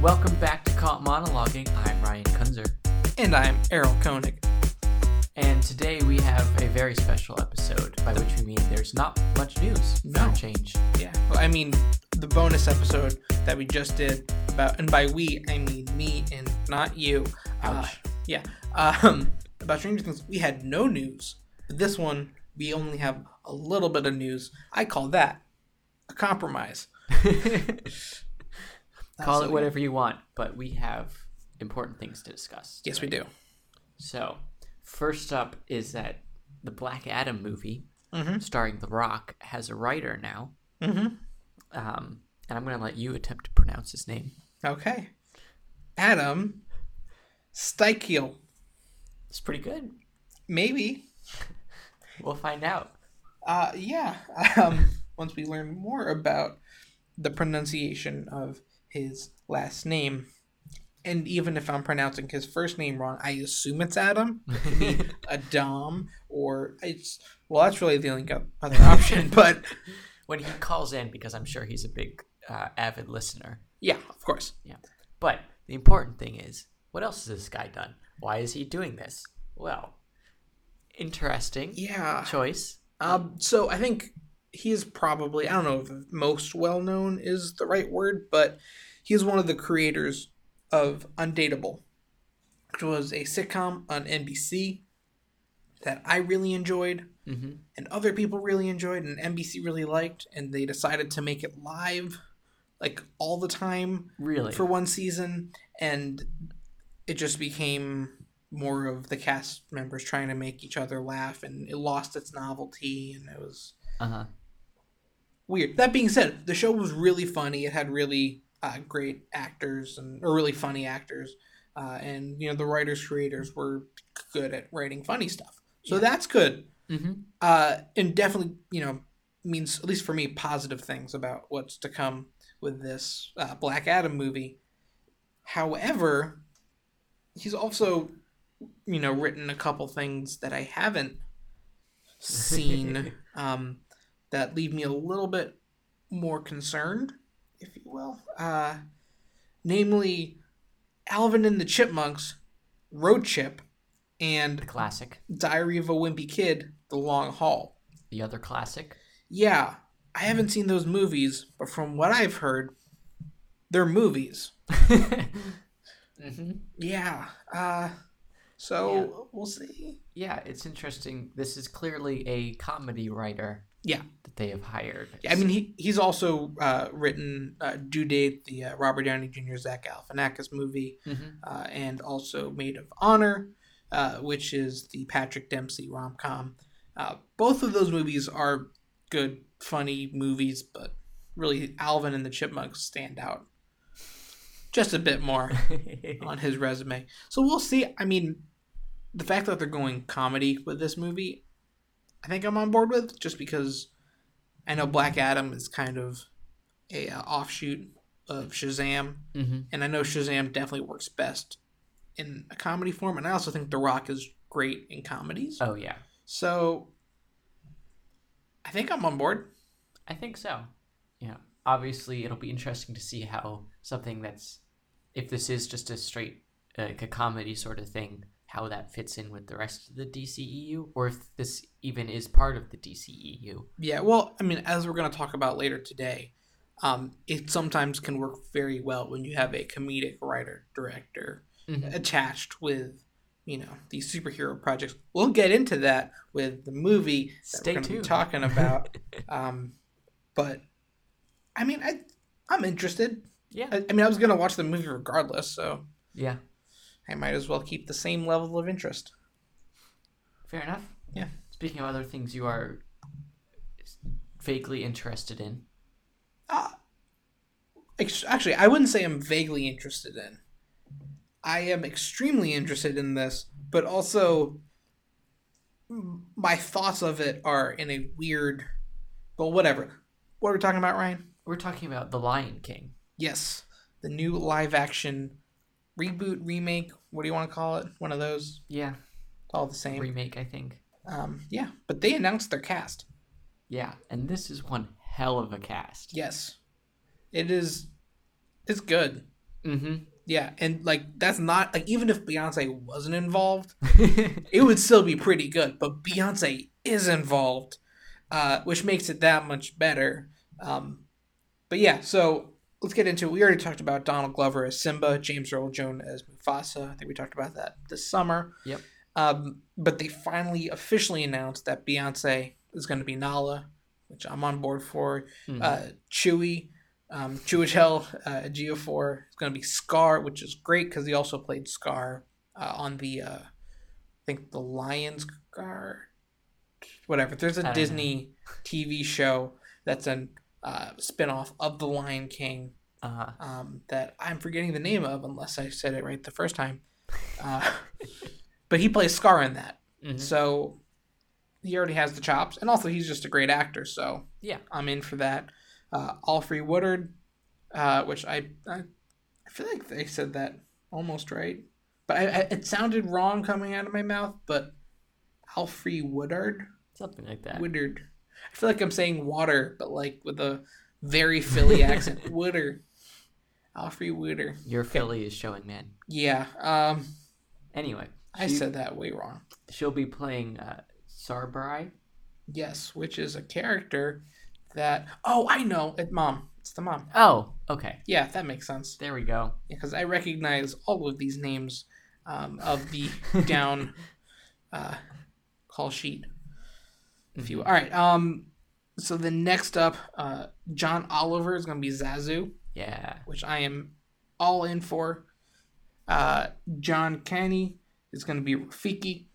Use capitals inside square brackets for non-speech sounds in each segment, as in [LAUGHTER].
Welcome back to Caught Monologuing. I'm Ryan Kunzer. And I'm Errol Koenig. And today we have a very special episode, by which we mean there's not much news No. a change. Yeah, well, I mean, the bonus episode that we just did about, and by we, I mean me and not you. Uh, Ouch. yeah, um, about Stranger Things, we had no news. But This one, we only have a little bit of news. I call that a compromise. [LAUGHS] Call it whatever you want, but we have important things to discuss. Yes, we do. So, first up is that the Black Adam movie, Mhm. starring The Rock, has a writer now. Mm-hmm. Um, and I'm going to let you attempt to pronounce his name. Okay. Adam Sztykiel. It's pretty good. Maybe. [LAUGHS] We'll find out. Uh, yeah. [LAUGHS] Um, once we learn more about the pronunciation of his last name, and even if I'm pronouncing his first name wrong, I assume it's Adam. [LAUGHS] It Adam, or it's well, that's really the only other option. [LAUGHS] But when he calls in, because I'm sure he's a big uh, avid listener. yeah, of course. Yeah, but the important thing is, what else has this guy done? Why is he doing this? Well, interesting Yeah. choice. Um, so I think he's probably I don't know if most well known is the right word, but he's one of the creators of Undateable, which was a sitcom on NBC that I really enjoyed hmm and other people really enjoyed and NBC really liked and they decided to make it live like all the time Really? for one season and it just became more of the cast members trying to make each other laugh and it lost its novelty and it was uh huh. Weird. That being said the show was really funny. It had really uh, great actors and or really funny actors uh, and you know the writers creators were good at writing funny stuff. So Yeah. that's good. Hmm uh, and definitely you know means at least for me positive things about what's to come with this uh, Black Adam movie. However, he's also you know written a couple things that I haven't [LAUGHS] seen. Um, that leave me a little bit more concerned, if you will. Uh, namely, Alvin and the Chipmunks, Road Chip, and The classic. Diary of a Wimpy Kid, The Long Haul. The other classic. Yeah, I haven't seen those movies, but from what I've heard, they're movies. [LAUGHS] hmm Yeah. Uh so we'll see. Yeah, it's interesting. This is clearly a comedy writer. Yeah. They have hired. Yeah, I mean he he's also uh, written uh, Due Date, the uh, Robert Downey Jr. Zach Galifianakis movie, Mhm. uh, and also Maid of Honor, uh, which is the Patrick Dempsey rom com. Uh, both of those movies are good, funny movies, but really Alvin and the Chipmunks stand out just a bit more [LAUGHS] on his resume. So we'll see. I mean, the fact that they're going comedy with this movie, I think I'm on board with, just because I know Black Adam is kind of a uh, offshoot of Shazam, hmm and I know Shazam definitely works best in a comedy form, and I also think The Rock is great in comedies. Oh yeah, So I think I'm on board. I think so. Yeah. Obviously, it'll be interesting to see how something that's, if this is just a straight like a comedy sort of thing, how that fits in with the rest of the DCEU, or if this even is part of the DCEU. Yeah, well, I mean, as we're going to talk about later today, um, it sometimes can work very well when you have a comedic writer director Mhm. attached with, you know, these superhero projects. We'll get into that with the movie that Stay we're going be tuned. talking about. [LAUGHS] um, but I mean, I I'm interested. Yeah. I, I mean, I was going to watch the movie regardless, so Yeah. I might as well keep the same level of interest. Fair enough. Yeah. Speaking of other things you are vaguely interested in. Uh, actually, I wouldn't say I'm vaguely interested in. I am extremely interested in this, but also my thoughts of it are in a weird. Well, whatever. What are we talking about, Ryan? We're talking about The Lion King. Yes, the new live action reboot, remake. What do you want to call it? One of those. Yeah. All the same. Remake, I think. Um, yeah, but they announced their cast. Yeah. And this is one hell of a cast. Yes, it is. It's good. Mm-hmm. Yeah, and like that's not like even if Beyonce wasn't involved, [LAUGHS] it would still be pretty good. But Beyonce is involved, uh, which makes it that much better. Um, but yeah, so let's get into. it. We already talked about Donald Glover as Simba, James Earl Jones as Mufasa. I think we talked about that this summer. Yep. Um, but they finally officially announced that Beyonce is going to be Nala, which I'm on board for. Mhm. Uh, Chewie, um, Chiwetel uh, Ejiofor is going to be Scar, which is great because he also played Scar uh, on the, uh, I think the Lions Guard, whatever. There's a Disney TV show that's a uh, spinoff of The Lion King uh, um, that I'm forgetting the name of unless I said it right the first time. Uh, [LAUGHS] but he plays Scar in that. mhm. So he already has the chops, and also he's just a great actor. So Yeah. I'm in for that. Uh, Alfre Woodard, uh, which I, I I feel like they said that almost right, but I, I, it sounded wrong coming out of my mouth. But Alfre Woodard, Something like that. Woodard. I feel like I'm saying water, but like with a very Philly [LAUGHS] accent. Woodard, Alfre Woodard. Your Philly is showing, man. Yeah. Um, Anyway, I she- said that way wrong. she'll be playing uh, Sarabi. Yes, which is a character that. Oh, I know. It mom. It's the mom. Oh, okay. Yeah, that makes sense. There we go. Because I recognize all of these names um, of the [LAUGHS] down uh, call sheet. If you all right. Um. So the next up, uh, John Oliver is going to be Zazu, Yeah. which I am all in for. Uh, John Kani is going to be Rafiki.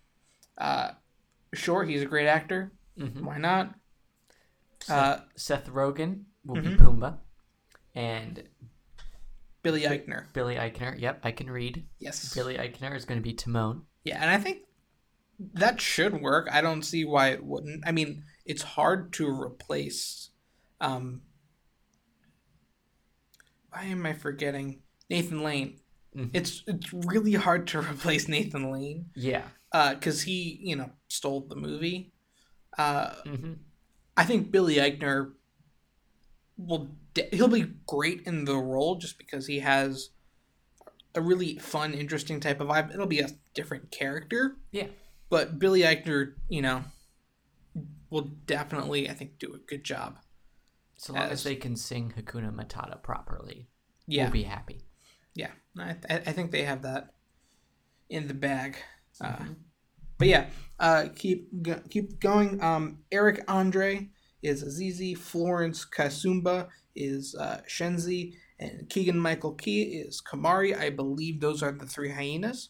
Uh, sure, he's a great actor. hmm Why not? Seth, Uh, Seth Rogen will mhm. be Pumbaa, and Billy Eichner. Billy Eichner. Yep, I can read. Yes. Billy Eichner is going to be Timon. Yeah, and I think that should work. I don't see why it wouldn't. I mean, it's hard to replace. Um, why am I forgetting Nathan Lane? Mhm. It's it's really hard to replace Nathan Lane Yeah. because he you know stole the movie. Uh, hmm I think Billy Eichner will de- he'll be great in the role just because he has a really fun, interesting type of vibe. It'll be a different character. Yeah. But Billy Eichner, you know, will definitely I think do a good job. So long As- as they can sing Hakuna Matata properly, Yeah. we'll be happy. Yeah. I, I I think they have that in the bag. Uh, Mhm. But yeah, uh, keep go- keep going. Um, Eric Andre is Azizi. Florence Kasumba is uh, Shenzi, and Keegan Michael Key is Kamari. I believe those are the three hyenas.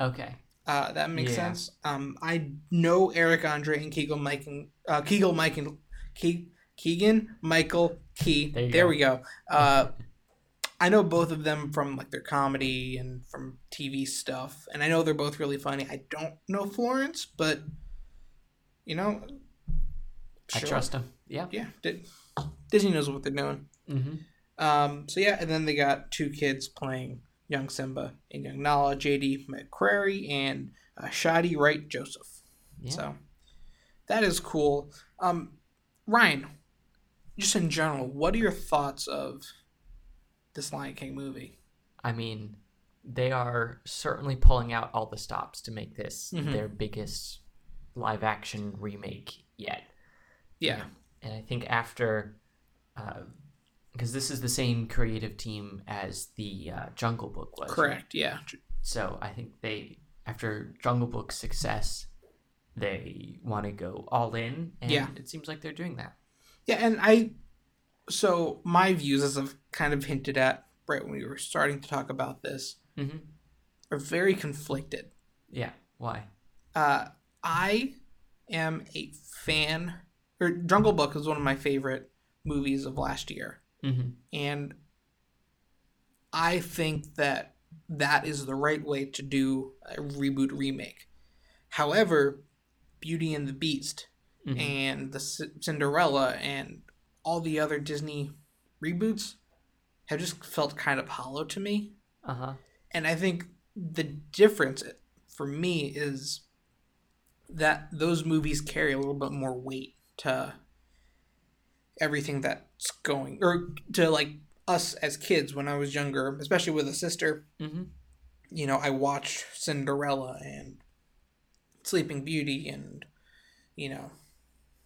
Okay. Uh, that makes Yeah. sense. Um, I know Eric Andre and Keegan Michael uh, Keegan Michael Ke- Keegan Michael Key. There there go. we go. Uh, I know both of them from like their comedy and from TV stuff, and I know they're both really funny. I don't know Florence, but you know, I trust him. Yeah. Yeah, Di- Disney knows what they're doing. hmm Um, so yeah, and then they got two kids playing young Simba and young Nala, JD McCrary and uh, Shadi Wright Joseph. Yeah. So that is cool. Um, Ryan, just in general, what are your thoughts of this Lion King movie? I mean, they are certainly pulling out all the stops to make this Mhm. their biggest live action remake yet. Yeah, And I think after, because this is the same creative team as the uh, Jungle Book was. right? correct. Yeah, So I think they, after Jungle Book's success, they want to go all in, and Yeah. it seems like they're doing that. yeah, and I. So my views, as I've kind of hinted at right when we were starting to talk about this, hmm are very conflicted. Yeah. Why? Uh, I am a fan, or Jungle Book is one of my favorite movies of last year, hmm and I think that that is the right way to do a reboot remake. However, Beauty and the Beast Mhm. and the C- Cinderella and all the other Disney reboots have just felt kind of hollow to me. Uh huh. And I think the difference for me is that those movies carry a little bit more weight to everything that's going or to like us as kids when I was younger, especially with a sister, Mm-hmm. you know, I watched Cinderella and Sleeping Beauty and, you know,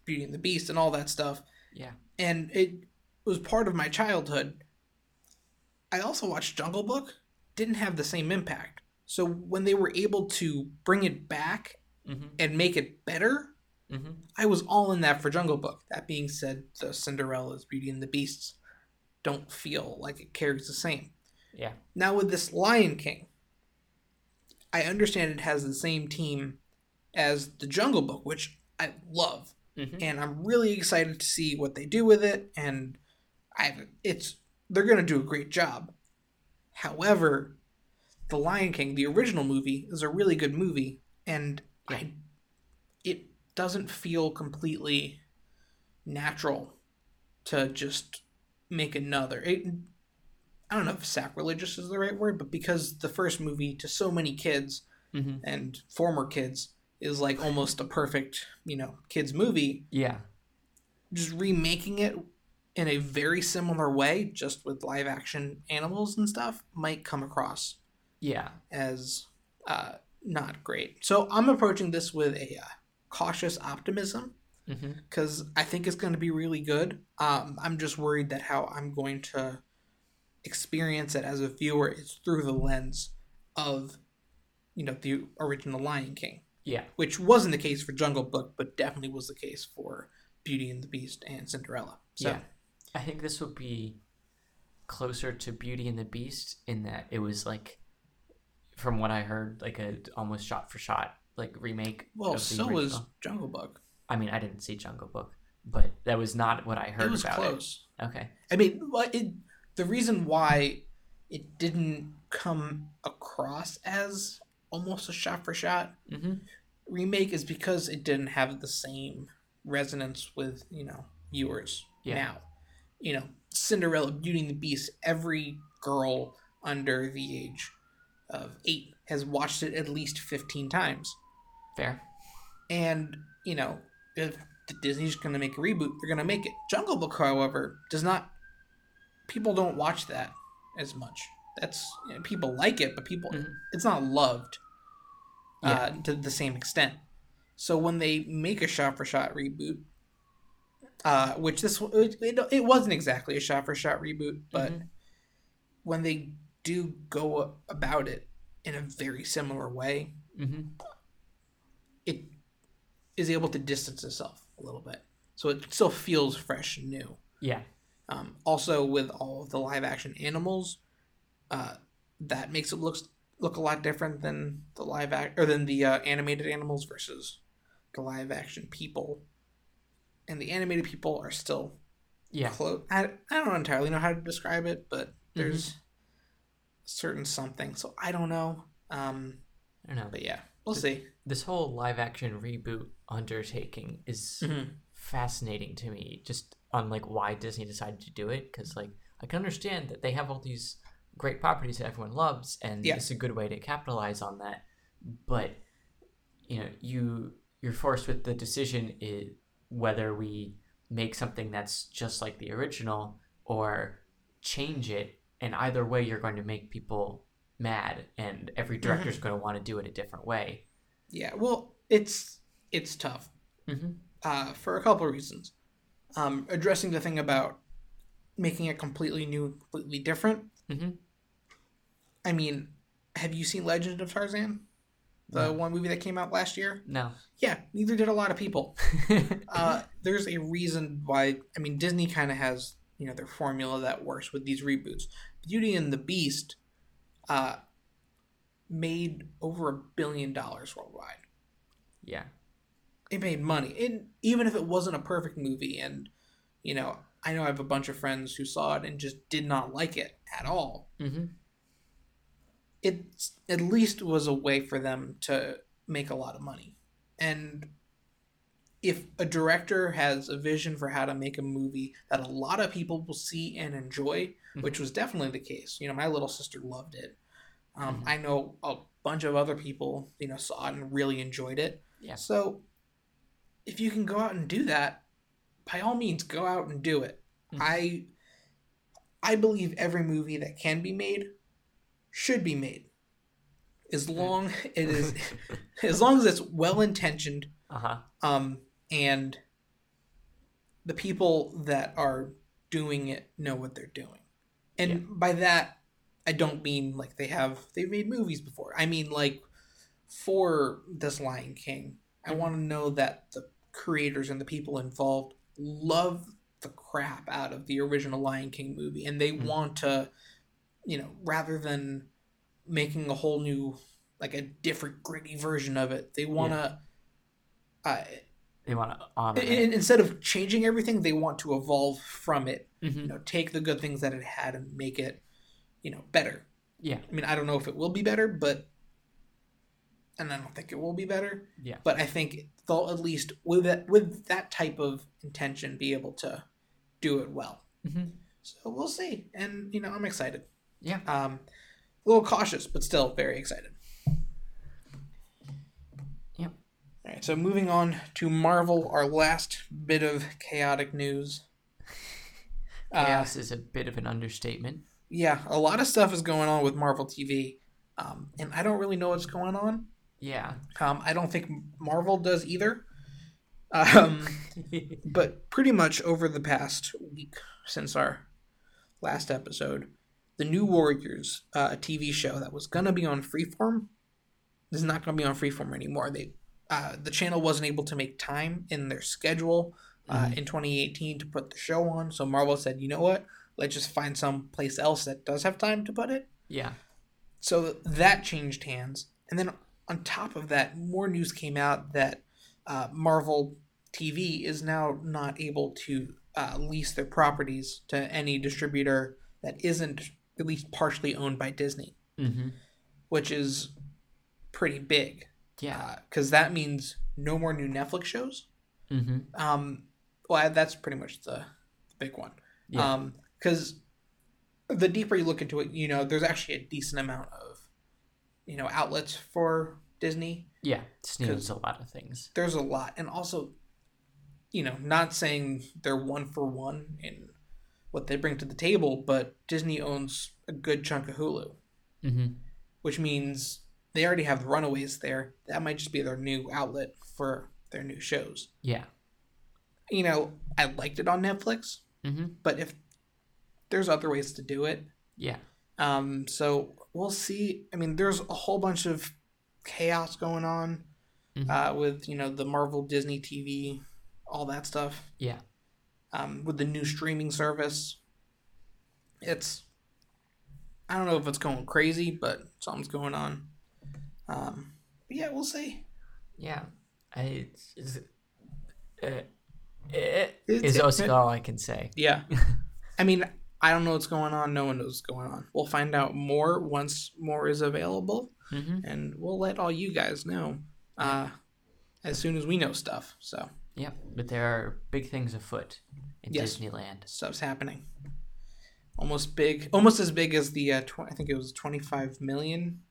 Beauty and the Beast and all that stuff. Yeah. And it was part of my childhood. I also watched Jungle Book, didn't have the same impact. So when they were able to bring it back Mm-hmm. and make it better, Mm-hmm. I was all in that for Jungle Book. That being said, the Cinderella's Beauty and the Beasts don't feel like it carries the same. Yeah. Now with this Lion King, I understand it has the same team as the Jungle Book, which I love, Mm-hmm. and I'm really excited to see what they do with it. And I, it's they're gonna do a great job. However, the Lion King, the original movie, is a really good movie, and Yeah. I, doesn't feel completely natural to just make another. It, I don't know if sacrilegious is the right word, but because the first movie to so many kids Mm-hmm. and former kids is like almost a perfect, you know, kids movie, Yeah. just remaking it in a very similar way, just with live action animals and stuff, might come across Yeah. as uh, not great. So I'm approaching this with a uh, cautious optimism Mm-hmm. because I think it's going to be really good. Um, I'm just worried that how I'm going to experience it as a viewer is through the lens of, you know, the original Lion King, Yeah. which wasn't the case for Jungle Book, but definitely was the case for Beauty and the Beast and Cinderella. So, Yeah. I think this would be closer to Beauty and the Beast in that it was like, from what I heard, like a almost shot for shot like remake. well, so was. Jungle Book. I mean, I didn't see Jungle Book, but that was not what I heard It was about close. it. Okay. I mean, it the reason why it didn't come across as almost a shot for shot Mm-hmm. remake is because it didn't have the same resonance with you know viewers Yeah. now. You know, Cinderella, Beauty and the Beast. Every girl under the age of eight has watched it at least fifteen times, Fair. and you know if Disney's going to make a reboot, they're going to make it. Jungle Book, however, does not. People don't watch that as much. That's you know, people like it, but people Mhm. it's not loved Yeah. uh, to the same extent. So when they make a shot for shot reboot, uh, which this it, it, wasn't exactly a shot for shot reboot, but Mhm. when they do go about it in a very similar way, Mm-hmm. It is able to distance itself a little bit. So it still feels fresh and new. Yeah. Um, also, with all of the live action animals, uh, that makes it look look a lot different than the live act or than the uh, animated animals versus the live action people. And the animated people are still Yeah. close. I, I don't entirely know how to describe it, but there's a certain something. So I don't know. Um, I don't know. but yeah, we'll see. This whole live action reboot undertaking is Mhm. fascinating to me just on like why Disney decided to do it because like I can understand that they have all these great properties that everyone loves and Yeah. it's a good way to capitalize on that but you know you you're forced with the decision i whether we make something that's just like the original or change it and either way you're going to make people mad and every director's going to want to do it a different way Yeah, well, it's it's tough. mm-hmm. uh, for a couple of reasons. Um, addressing the thing about making it completely new, completely different. Mm-hmm. I mean, have you seen Legend of Tarzan? The No. one movie that came out last year? no Yeah, neither did a lot of people. [LAUGHS] Uh, there's a reason why. I mean, Disney kind of has you know their formula that works with these reboots. Beauty and the Beast uh, made over a billion dollars worldwide. yeah it made money. And even if it wasn't a perfect movie, and you know, I know I have a bunch of friends who saw it and just did not like it at all. mm-hmm. It at least was a way for them to make a lot of money. And if a director has a vision for how to make a movie that a lot of people will see and enjoy, which was definitely the case. You know, my little sister loved it. Um, Mhm. I know a bunch of other people, you know, saw it and really enjoyed it. Yeah. So, if you can go out and do that, by all means, go out and do it. Mhm. I I believe every movie that can be made should be made. As long [LAUGHS] it is [LAUGHS] as long as it's well intentioned Uh huh. um, and the people that are doing it know what they're doing. And Yeah. by that, I don't mean like they have they've made movies before. I mean like for this Lion King, I Mhm. want to know that the creators and the people involved love the crap out of the original Lion King movie, and they Mhm. want to, you know, rather than making a whole new like a different gritty version of it, they want to. Uh, They want to honor. it. in- instead of changing everything, they want to evolve from it. Mhm. You know, take the good things that it had and make it, you know, better. Yeah. I mean, I don't know if it will be better, but, and I don't think it will be better. Yeah. But I think they'll at least with that with that type of intention be able to do it well. Mhm. So we'll see, and you know, I'm excited. Yeah. Um, a little cautious, but still very excited. Yep. All right, so moving on to Marvel, our last bit of chaotic news. [LAUGHS] Uh, Chaos is a bit of an understatement. Yeah, a lot of stuff is going on with Marvel TV, um, and I don't really know what's going on. Yeah. Um, I don't think Marvel does either. Um, [LAUGHS] but pretty much over the past week since our last episode, the New Warriors, uh, a TV show that was gonna be on Freeform, is not gonna be on Freeform anymore. They, uh, the channel wasn't able to make time in their schedule uh, Mhm. in 2018 to put the show on. So Marvel said, you know what? Let's just find some place else that does have time to put it. yeah. So that changed hands. And then on top of that, more news came out that uh, Marvel TV is now not able to uh, lease their properties to any distributor that isn't at least partially owned by Disney, Mm-hmm. which is pretty big. Yeah. Because that means no more new Netflix shows. Mm-hmm. Um, well, that's pretty much the, the big one. Yeah. Um, because the deeper you look into it, you know, there's actually a decent amount of, you know, outlets for Disney. yeah. Disney 'cause- owns a lot of things. There's a lot, and also, you know, not saying they're one for one in what they bring to the table, but Disney owns a good chunk of Hulu, Mm-hmm. which means they already have the Runaways there. That might just be their new outlet for their new shows. Yeah. You know, I liked it on Netflix, Mm-hmm. but if there's other ways to do it, Yeah. Um, so we'll see. I mean, there's a whole bunch of chaos going on Mhm. uh, with you know the Marvel Disney TV, all that stuff. Yeah. Um, with the new streaming service, it's I don't know if it's going crazy, but something's going on. Um, but yeah, we'll see. Yeah. I, it's, it's, uh, It's- is also all I can say. Yeah, [LAUGHS] I mean, I don't know what's going on. No one knows what's going on. We'll find out more once more is available. Mm-hmm. and we'll let all you guys know uh, as soon as we know stuff. So Yeah. But there are big things afoot in Yes. Disneyland. stuff's happening. Almost big, almost as big as the uh, tw- I think it was twenty five million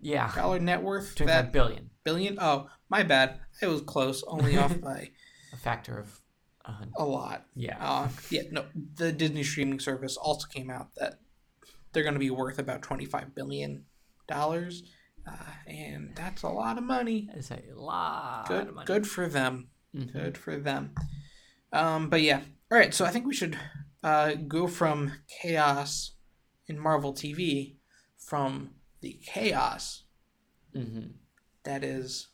Yeah. dollar net worth. Twenty-five That billion. billion. Oh, my bad. I was close, only off [LAUGHS] by A factor of. Uh, a lot. yeah. Uh, yeah, no. The Disney streaming service also came out that they're going to be worth about twenty five billion dollars, uh, and that's a lot of money. It's a lot Good, of money. good for them. Mhm. Good for them. Um, but yeah. All right. So I think we should uh, go from chaos in Marvel TV from the chaos Mhm. that is.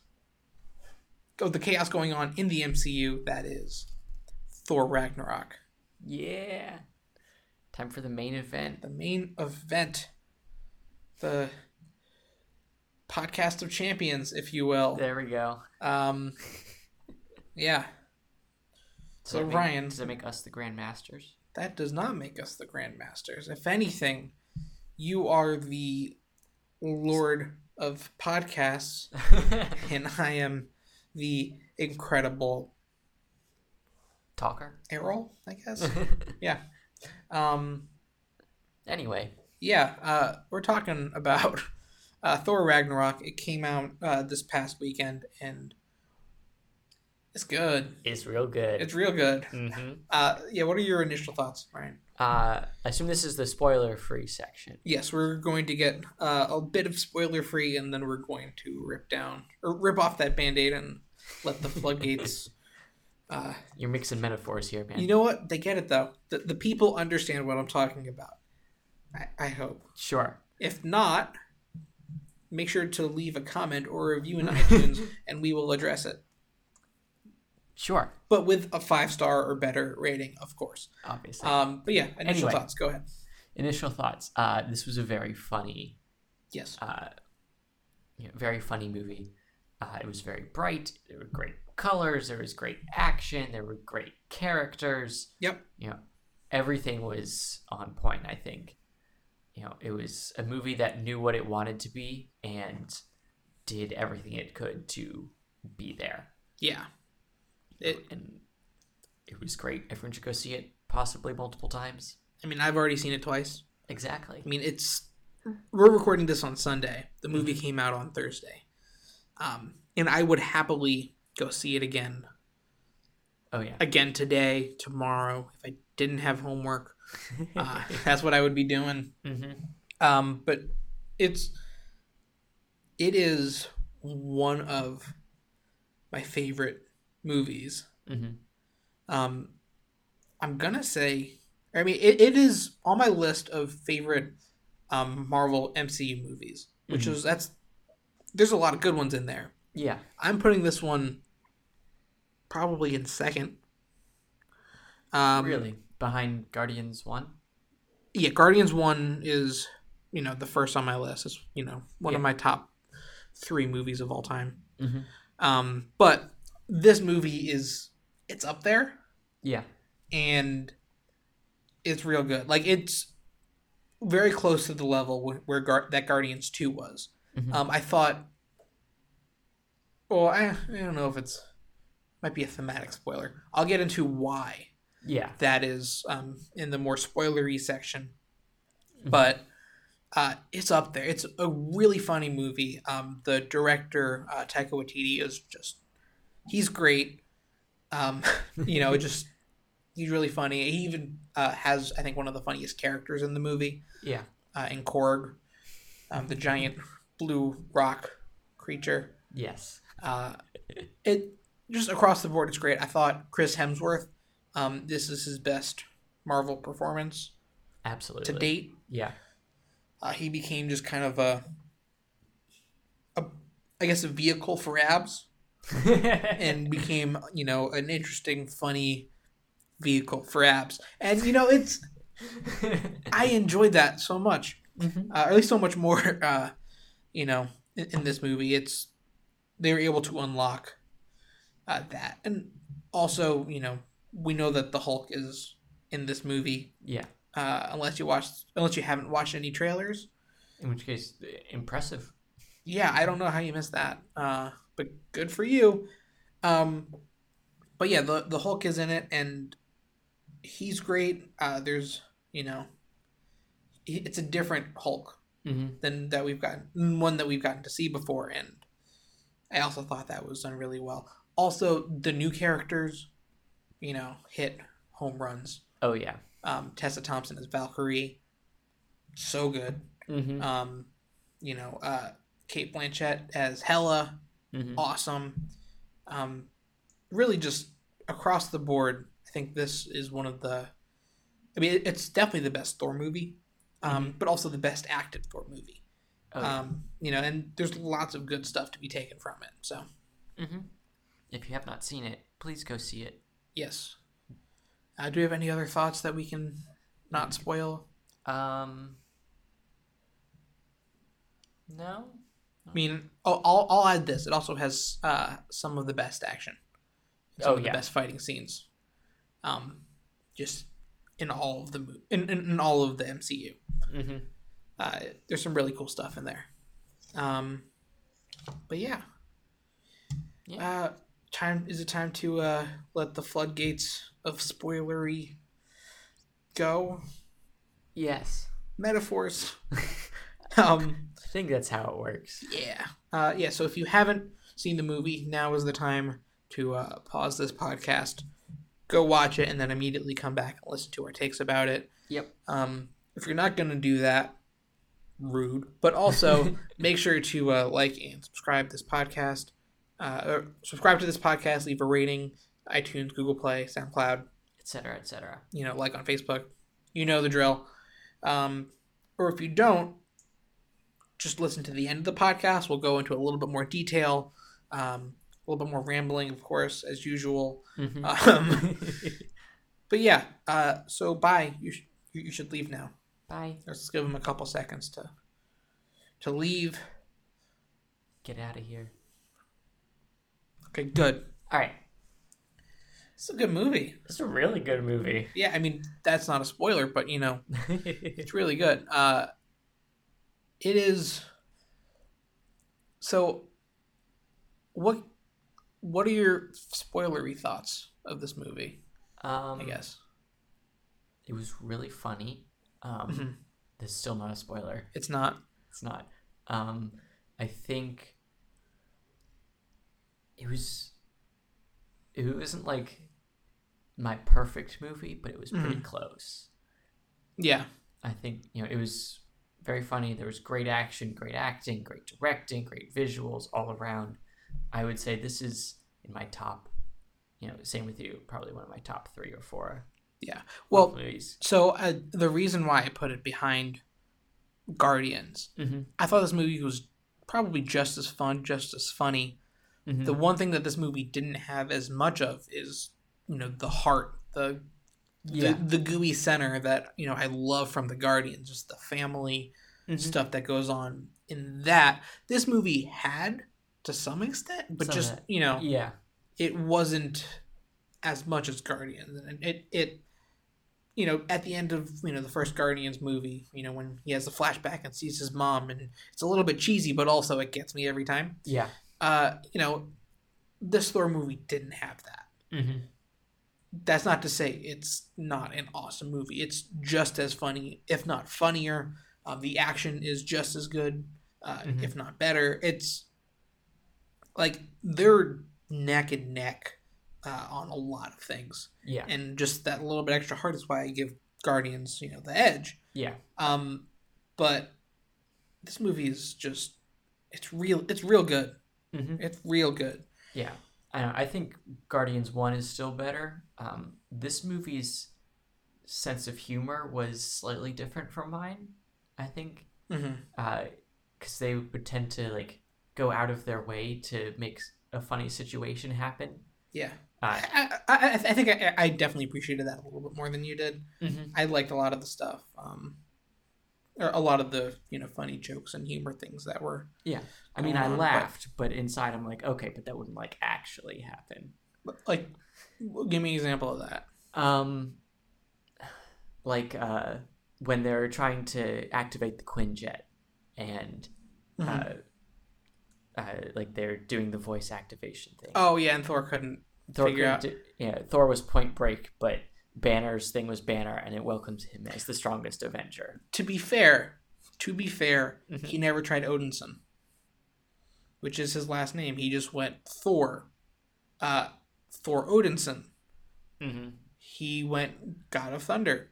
Oh, the chaos going on in the MCU that is Thor Ragnarok. Yeah. Time for the main event. The main event. The podcast of champions, if you will. There we go. Um, yeah. Does So, make- Ryan- does that make us the Grandmasters? that does not make us the grandmasters. If anything, you are the lord of podcasts, [LAUGHS] and I am the incredible Talker. Errol, I guess. [LAUGHS] yeah. Um, anyway. yeah, uh, we're talking about uh, Thor Ragnarok. It came out uh, this past weekend, and It's good. It's real good. It's real good. hmm Uh, yeah. What are your initial thoughts, Ryan? Uh, I assume this is the spoiler-free section. Yes, we're going to get uh, a bit of spoiler free, and then we're going to rip down or rip off that band aid and let the floodgates. [LAUGHS] uh, You're mixing metaphors here, man. you know what? They get it though. The, the people understand what I'm talking about. I, I hope. sure. If not, make sure to leave a comment or a review in iTunes, [LAUGHS] and we will address it. Sure. But with a five star or better rating, of course. Obviously. Um, but yeah, initial Anyway. thoughts. Go ahead. Initial thoughts. Uh, this was a very funny, Yes. uh, you know, very funny movie. Uh, it was very bright. There were great colors. There was great action. There were great characters. Yep. You know, everything was on point. I think. You know, it was a movie that knew what it wanted to be and did everything it could to be there. Yeah. It, and it was great. Everyone should go see it, possibly multiple times. I mean, I've already seen it twice. Exactly. I mean, it's we're recording this on Sunday. The movie came out on Thursday, um, and I would happily go see it again, Oh yeah. again today, tomorrow, if I didn't have homework. [LAUGHS] Uh, that's what I would be doing. hmm Um, but it's it is one of my favorite movies. hmm Um, I'm gonna say, I mean, it, it is on my list of favorite um, Marvel MCU movies, which Mhm. is that's there's a lot of good ones in there. Yeah. I'm putting this one probably in second. Um, really. Behind Guardians One. Yeah, Guardians One is you know the first on my list. It's you know one of my top three movies of all time. Mm-hmm. Um, but this movie is it's up there. Yeah. and it's real good. Like it's very close to the level wh- where Gar- that Guardians Two was. Mhm. Um, I thought. Well, I, I don't know if it's might be a thematic spoiler. I'll get into why Yeah. that is um, in the more spoilery section, Mhm. but uh, it's up there. It's a really funny movie. Um, the director uh, Taika Waititi is just he's great. Um, [LAUGHS] you know, it [LAUGHS] just he's really funny. He even uh, has I think one of the funniest characters in the movie Yeah. uh, in Korg, um, the giant blue rock creature. Yes. Uh, it just across the board, it's great. I thought Chris Hemsworth, um, this is his best Marvel performance Absolutely. to date. Yeah. Uh, he became just kind of a, a, I guess, a vehicle for abs, [LAUGHS] and became you know an interesting, funny vehicle for abs. And you know, it's [LAUGHS] I enjoyed that so much, Mhm. uh, or at least so much more. Uh, you know, in, in this movie, it's they were able to unlock uh, that, and also you know we know that the Hulk is in this movie. Yeah. Uh, unless you watched, unless you haven't watched any trailers, In which case, impressive. yeah, I don't know how you missed that. Uh, but good for you. Um, but yeah, the the Hulk is in it, and he's great. Uh, there's you know, it's a different Hulk Mm-hmm. than that we've gotten one that we've gotten to see before, and I also thought that was done really well. Also, the new characters, you know, hit home runs. Oh yeah. Um, Tessa Thompson as Valkyrie, so good. Mm-hmm. Um, you know, uh, Cate Blanchett as Hela, mm-hmm. awesome. Um, really, just across the board, I think this is one of the. I mean, it's definitely the best Thor movie, um, but also the best acted Thor movie. Oh, yeah. Um, you know, and there's lots of good stuff to be taken from it. So, mm-hmm. If you have not seen it, please go see it. yes. Uh, do we have any other thoughts that we can not spoil? Um. No. I mean, oh, I'll, I'll add this. It also has uh, some of the best action. Some Oh, of the yeah. best fighting scenes. Um, just in all of the mo- in, in, in all of the MCU. Mm-hmm. Uh, there's some really cool stuff in there. Um, but yeah. Yeah. Uh, time is it time to uh, let the floodgates of spoilery go? Yes. Metaphors. [LAUGHS] um, I think that's how it works. Yeah. Uh, yeah, so if you haven't seen the movie, now is the time to uh, pause this podcast, go watch it, and then immediately come back and listen to our takes about it. Yep. Um, if you're not going to do that, rude. But also [LAUGHS] make sure to uh, like and subscribe this podcast. Uh, or subscribe to this podcast. Leave a rating. iTunes, Google Play, SoundCloud. etc. etc. You know, like on Facebook. You know the drill. Um, or if you don't, just listen to the end of the podcast. We'll go into a little bit more detail. Um, a little bit more rambling, of course, as usual. Mhm. Um, [LAUGHS] but yeah, uh, so bye. You, sh- you should leave now. Bye. Let's give him a couple seconds to to leave. Get out of here. Okay, good. All right. It's a good movie. It's a really good movie. Yeah, I mean that's not a spoiler, but you know [LAUGHS] it's really good. Uh, it is. So, what what are your spoilery thoughts of this movie? um, I guess it was really funny. Um, Mhm. This is still not a spoiler. it's not. It's not. Um, I think it was. It wasn't like my perfect movie, but it was pretty Mhm. close. Yeah, I think you know it was very funny. There was great action, great acting, great directing, great visuals all around. I would say this is in my top. You know, same with you. Probably one of my top three or four well, movies. so uh, the reason why I put it behind Guardians, Mm-hmm. I thought this movie was probably just as fun, just as funny. Mm-hmm. The one thing that this movie didn't have as much of is, you know, the heart, the yeah. the, the gooey center that you know I love from the Guardians, just the family Mhm. stuff that goes on in that. This movie had to some extent, but Some just you know, Yeah. it wasn't as much as Guardians, and it it you know at the end of you know the first Guardians movie, you know when he has a flashback and sees his mom, and it's a little bit cheesy, but also it gets me every time. Yeah. Uh, you know, this Thor movie didn't have that. Mm-hmm. That's not to say it's not an awesome movie. It's just as funny, if not funnier. Um, the action is just as good, uh, Mhm. if not better. It's like they're neck and neck uh, on a lot of things, Yeah. and just that little bit extra heart is why I give Guardians, you know, the edge. Yeah. Um, but this movie is just it's real. It's real good. Mm-hmm. It's real good. Yeah. I know. I think Guardians One is still better. Um, this movie's sense of humor was slightly different from mine. I think because they would tend to like go out of their way to make a funny situation happen. Yeah. Uh, I, I, I think I, I definitely appreciated that a little bit more than you did. mhm. I liked a lot of the stuff, um, or a lot of the you know funny jokes and humor things that were Yeah, I mean, I but- laughed, but inside I'm like, okay, but that wouldn't like actually happen. like. Give me an example of that. Um, like uh, when they're trying to activate the Quinjet, and Mhm. uh, uh, like they're doing the voice activation thing. oh yeah, and Thor couldn't. Thor figure couldn't out- do- yeah, Thor was Point Break, but Banner's thing was Banner, and it welcomes him as the strongest Avenger. To be fair, to be fair, Mhm. he never tried Odinson, which is his last name. He just went Thor, uh, Thor Odinson. Mm-hmm. He went God of Thunder.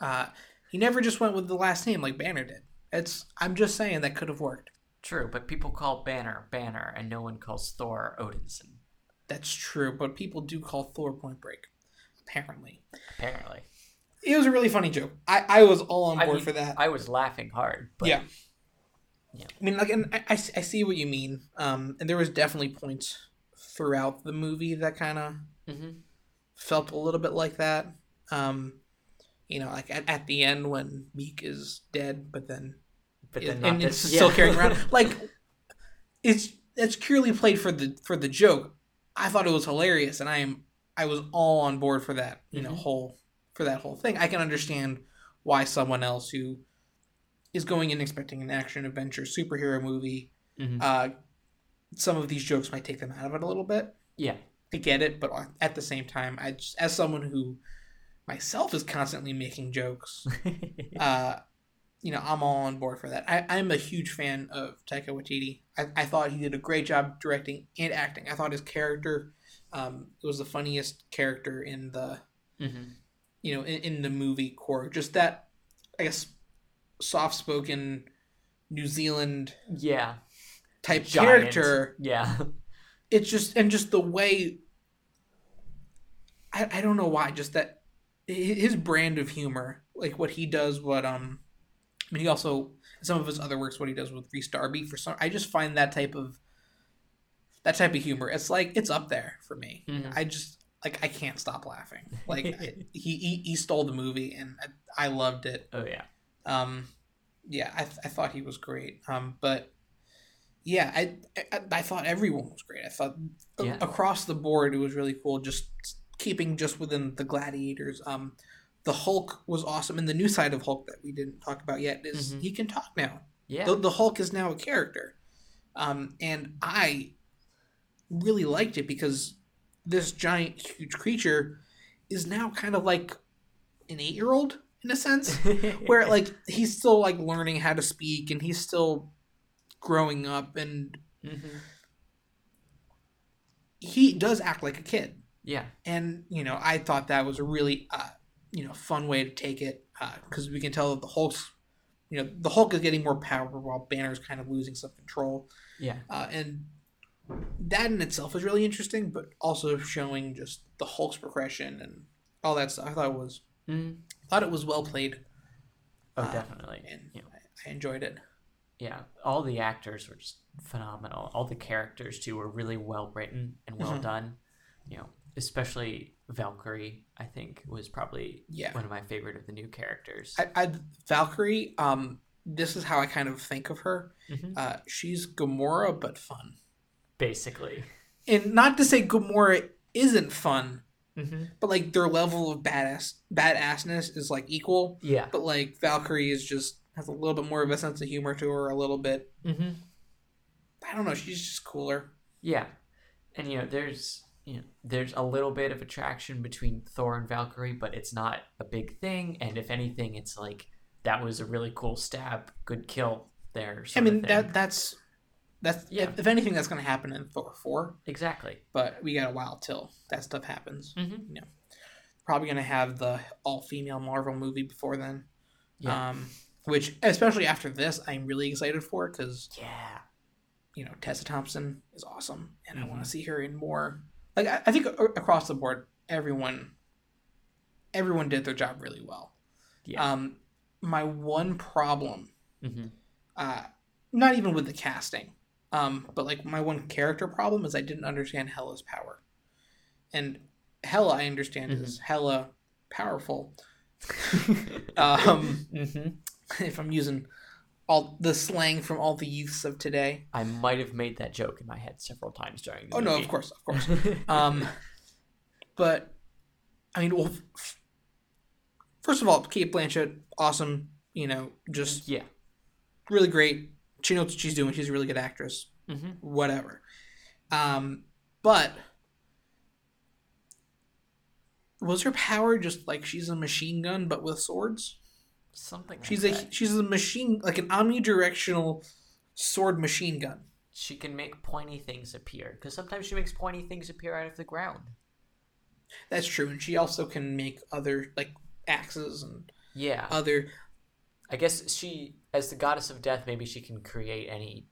Uh, he never just went with the last name like Banner did. It's I'm just saying that could have worked. True, but people call Banner Banner, and no one calls Thor Odinson. That's true, but people do call Thor Point Break. Apparently, Apparently, it was a really funny joke. I, I was all on I board mean, for that. I was laughing hard. But yeah. Yeah. I mean, like, and I, I, I see what you mean. Um, and there was definitely points throughout the movie that kind of mm-hmm. felt a little bit like that. Um, you know, like at, at the end when Miek is dead, but then but then not and it's still carrying around. [LAUGHS] Like, it's it's purely played for the for the joke. I thought it was hilarious, and I am I was all on board for that. You know, Mhm. whole for that whole thing. I can understand why someone else who is going in expecting an action adventure superhero movie, Mhm. uh, some of these jokes might take them out of it a little bit. yeah. I get it, but at the same time, I just, as someone who myself is constantly making jokes, [LAUGHS] uh, you know, I'm all on board for that. I, I'm a huge fan of Taika Waititi. I, I thought he did a great job directing and acting. I thought his character um, was the funniest character in the Mm-hmm. you know in, in the movie Korg. Just that, I guess, soft spoken New Zealand Yeah. type Giant. character. Yeah. [LAUGHS] It's just and just the way. I, I don't know why. Just that his brand of humor, like what he does, what um, mean, he also some of his other works, what he does with Rhys Darby. For some, I just find that type of that type of humor. It's like it's up there for me. Mhm. I just like I can't stop laughing. Like [LAUGHS] I, he, he he stole the movie, and I, I loved it. Oh yeah. Um, yeah, I, I thought he was great. Um, but yeah, I, I I thought everyone was great. I thought Yeah. across the board it was really cool. Just keeping just within the gladiators. Um, the Hulk was awesome, and the new side of Hulk that we didn't talk about yet is Mhm. he can talk now. Yeah. The, the Hulk is now a character, um, and I really liked it because this giant, huge creature is now kind of like an eight-year-old in a sense [LAUGHS] where like he's still like learning how to speak and he's still growing up and Mhm. he does act like a kid Yeah. and you know i thought that was a really uh, you know fun way to take it because we can tell that the hulk's you know the hulk is getting more power while banner's kind of losing some control Yeah. uh, and that in itself is really interesting but also showing just the hulk's progression and all that stuff i thought it was Mm. thought it was well played Oh, Uh, definitely. and Yeah. I, I enjoyed it yeah, all the actors were just phenomenal. All the characters too were really well written and well Mhm. done. You know, especially Valkyrie, I think was probably yeah one of my favorite of the new characters. I, I Valkyrie. Um, this is how I kind of think of her. Mhm. Uh, she's Gamora, but fun. Basically. And not to say Gamora isn't fun, Mm-hmm. but like their level of badass badassness is like equal. Yeah. But like Valkyrie is just has a little bit more of a sense of humor to her. A little bit. Mm-hmm. I don't know. She's just cooler. Yeah, and you know, there's you know, there's a little bit of attraction between Thor and Valkyrie, but it's not a big thing. And if anything, it's like that was a really cool stab, good kill there. I mean that that's that's Yeah. if, if anything that's going to happen in Thor four. exactly. But we got a while till that stuff happens. Mm-hmm. Probably going to have the all female Marvel movie before then. Yeah. Um, which, especially after this, I'm really excited for because yeah. you know Tessa Thompson is awesome, and I Mhm. want to see her in more. Like I, I think across the board, everyone, everyone did their job really well. Yeah. Um, my one problem, Mm-hmm. uh, not even with the casting, um, but like my one character problem is I didn't understand Hela's power, and Hella I understand is hella powerful. [LAUGHS] Um, mm-hmm. [LAUGHS] if I'm using all the slang from all the youths of today. I might have made that joke in my head several times during the Oh no, of course, of course. [LAUGHS] Um, but I mean, well, f- first of all, Cate Blanchett, awesome. You know, just yeah. really great. She knows what she's doing. She's a really good actress. Mm-hmm. Whatever. Um, but was her power just like she's a machine gun but with swords? Something. Like She's a she's a machine like an omnidirectional sword machine gun. She can make pointy things appear because sometimes she makes pointy things appear out of the ground. That's true, and she also can make other like axes and Yeah. other. I guess she, as the goddess of death, maybe she can create any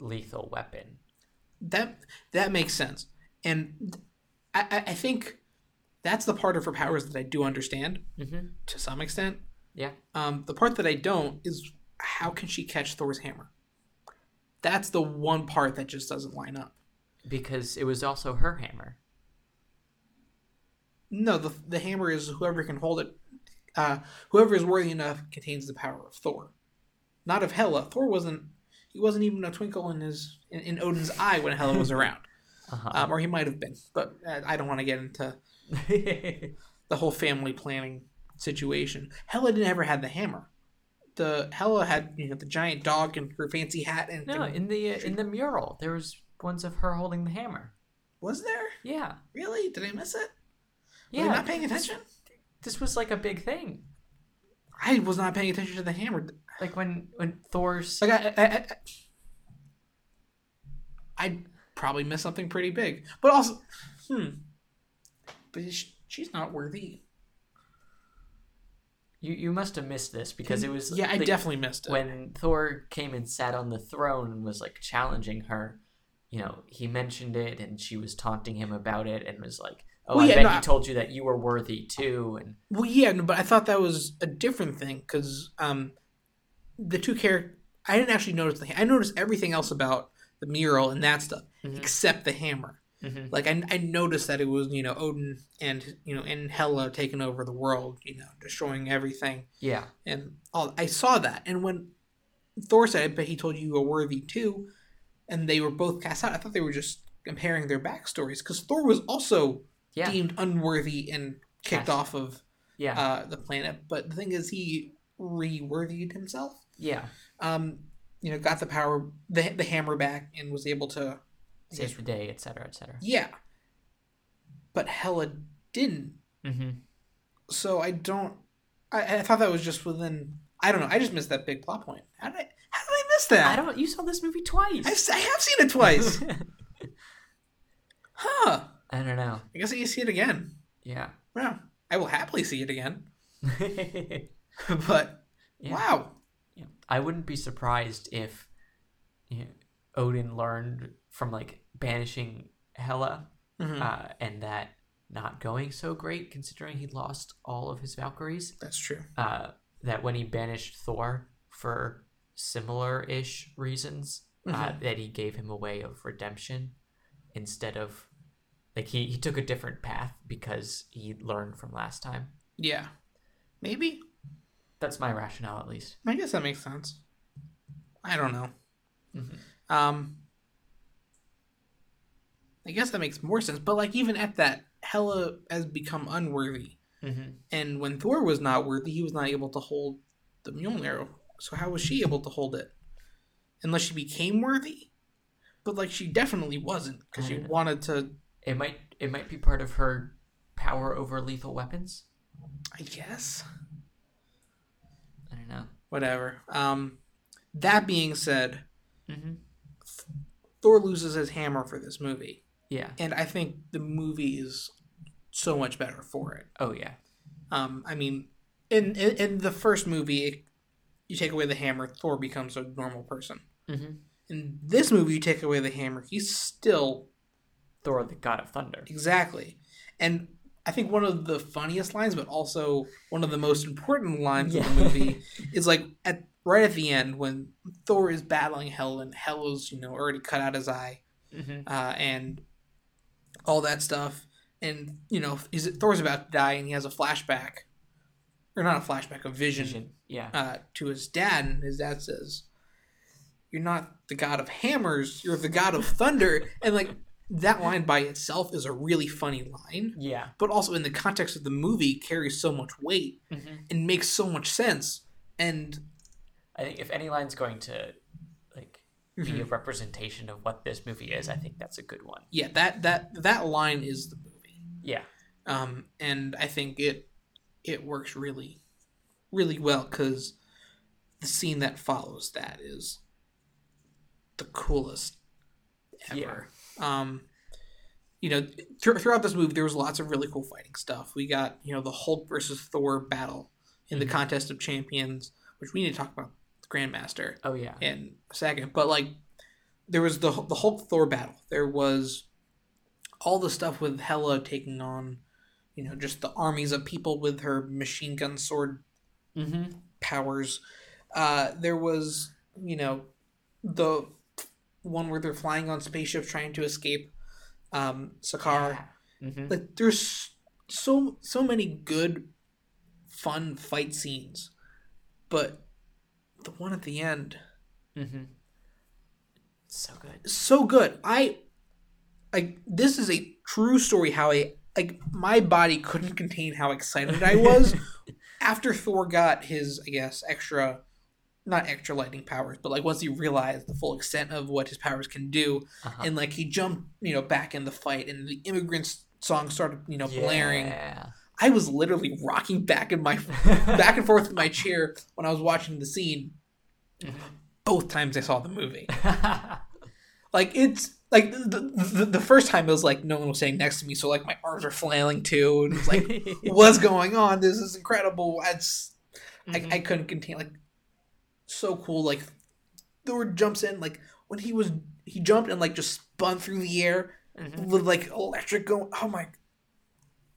lethal weapon. That that makes sense, and I I- I think that's the part of her powers that I do understand Mm-hmm. to some extent. Yeah. Um, the part that I don't is how can she catch Thor's hammer? That's the one part that just doesn't line up. Because it was also her hammer. No, the the hammer is whoever can hold it. Uh, whoever is worthy enough contains the power of Thor, not of Hela. Thor wasn't. He wasn't even a twinkle in his in, in Odin's eye when Hela was [LAUGHS] around, Uh-huh. um, or he might have been. But uh, I don't want to get into [LAUGHS] the whole family planning situation. Hela didn't ever had the hammer. The Hela had you know the giant dog and her fancy hat and, no, in the uh, in the mural, there was ones of her holding the hammer. was there Yeah. really? Did I miss it? Was Yeah. I not paying attention? This was like a big thing. I was not paying attention to the hammer. like when when Thor's like I, I, I I'd probably miss something pretty big, but also, hmm, but sh- she's not worthy. You you must have missed this because it was yeah, I definitely missed it. when Thor came and sat on the throne and was like challenging her, you know, he mentioned it and she was taunting him about it and was like, "Oh, Well, I yeah, bet no, he told you that you were worthy too." And Well, yeah, no, but I thought that was a different thing because um, the two characters. I didn't actually notice the. I noticed everything else about the mural and that stuff Mhm. except the hammer. Mhm. Like I, I noticed that it was you know Odin and you know and Hela taking over the world, you know, destroying everything, yeah, and all. I saw that, and when Thor said, "I bet he told you you were worthy too," and they were both cast out, I thought they were just comparing their backstories because Thor was also yeah, deemed unworthy and kicked Cast. off of yeah, uh, the planet. But the thing is, he re-worthied himself. yeah. Um, you know, got the power, the the hammer back, and was able to. Save the day, etc., etc. yeah. But Hela didn't. Mm-hmm. So I don't. I, I thought that was just within. I don't know. I just missed that big plot point. How did I? How did I miss that? I don't. You saw this movie twice. I've, I have seen it twice. [LAUGHS] huh. I don't know. I guess you see it again. Yeah. Well, I will happily see it again. [LAUGHS] yeah. but wow. Yeah. I wouldn't be surprised if you know, Odin learned from like banishing Hela Mhm. uh, and that not going so great considering he lost all of his Valkyries. That's true. Uh, that when he banished Thor for similar ish reasons, uh, Mhm. that he gave him a way of redemption instead of like he, he took a different path because he learned from last time. Yeah. Maybe. That's my rationale, at least. I guess that makes sense. I don't know. Mhm. Um, I guess that makes more sense. But like even at that, Hela has become unworthy, Mm-hmm. and when Thor was not worthy, he was not able to hold the Mjolnir. So how was she able to hold it? Unless she became worthy. But like she definitely wasn't because she wanted to. It might it might be part of her power over lethal weapons. I guess I don't know. whatever. Um, that being said, Mm-hmm. Thor loses his hammer for this movie. Yeah. and I think the movie is so much better for it. Oh yeah. Um, I mean, in, in in the first movie, you take away the hammer, Thor becomes a normal person. Mm-hmm. In this movie, you take away the hammer, he's still Thor, the god of thunder. exactly. And I think one of the funniest lines, but also one of the most important lines of the movie, [LAUGHS] is like at right at the end when Thor is battling Hel and Hela's you know already cut out his eye. Mm-hmm. uh, and all that stuff. And you know, is it Thor's about to die, and he has a flashback, or not a flashback, a vision, Vision. Yeah. Uh, to his dad, and his dad says, "You're not the god of hammers, you're the god of [LAUGHS] thunder." and like that line by itself is a really funny line, Yeah. but also in the context of the movie carries so much weight Mm-hmm. and makes so much sense. And I think if any line's going to like be a representation of what this movie is, I think that's a good one. yeah, that that that line is the movie. Yeah. um, and I think it it works really, really well because the scene that follows that is the coolest ever. Um, you know, thr- throughout this movie, there was lots of really cool fighting stuff. We got you know the Hulk versus Thor battle in the Mhm. contest of champions, which we need to talk about the Grandmaster Oh yeah. in a second. But like, there was the the Hulk Thor battle. There was all the stuff with Hela taking on, you know, just the armies of people with her machine gun sword Mm-hmm. powers. Uh, there was, you know, the one where they're flying on spaceships trying to escape um, Sakaar. Mm-hmm. Like, there's so so many good, fun fight scenes, but the one at the end Mm-hmm. So good. so good. I like this is a true story how I like my body couldn't contain how excited I was [LAUGHS] after Thor got his I guess extra not extra lightning powers, but like once he realized the full extent of what his powers can do Uh-huh. and like he jumped, you know, back in the fight and the immigrants song started, you know, blaring. I was literally rocking back in my [LAUGHS] back and forth in my chair when I was watching the scene both times I saw the movie. [LAUGHS] Like it's like the, the the first time it was like no one was sitting next to me, so like my arms are flailing too, and it's like [LAUGHS] what's going on? This is incredible. It's Mhm. I, I couldn't contain like so cool. Like Thor jumps in like when he was he jumped and like just spun through the air Mhm. with like electric going. Oh my,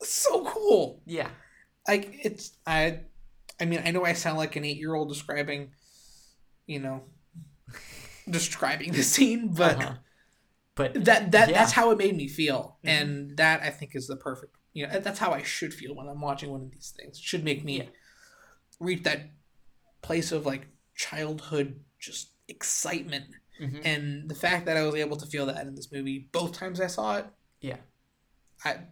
so cool! Yeah. Like it's I, I mean I know I sound like an eight year old describing, you know, [LAUGHS] describing the scene, but Uh-huh. But that that Yeah. that's how it made me feel, Mhm. and that I think is the perfect. You know, that's how I should feel when I'm watching one of these things. It should make me Yeah. reach that place of like childhood just excitement Mhm. and the fact that I was able to feel that in this movie both times I saw it, yeah. I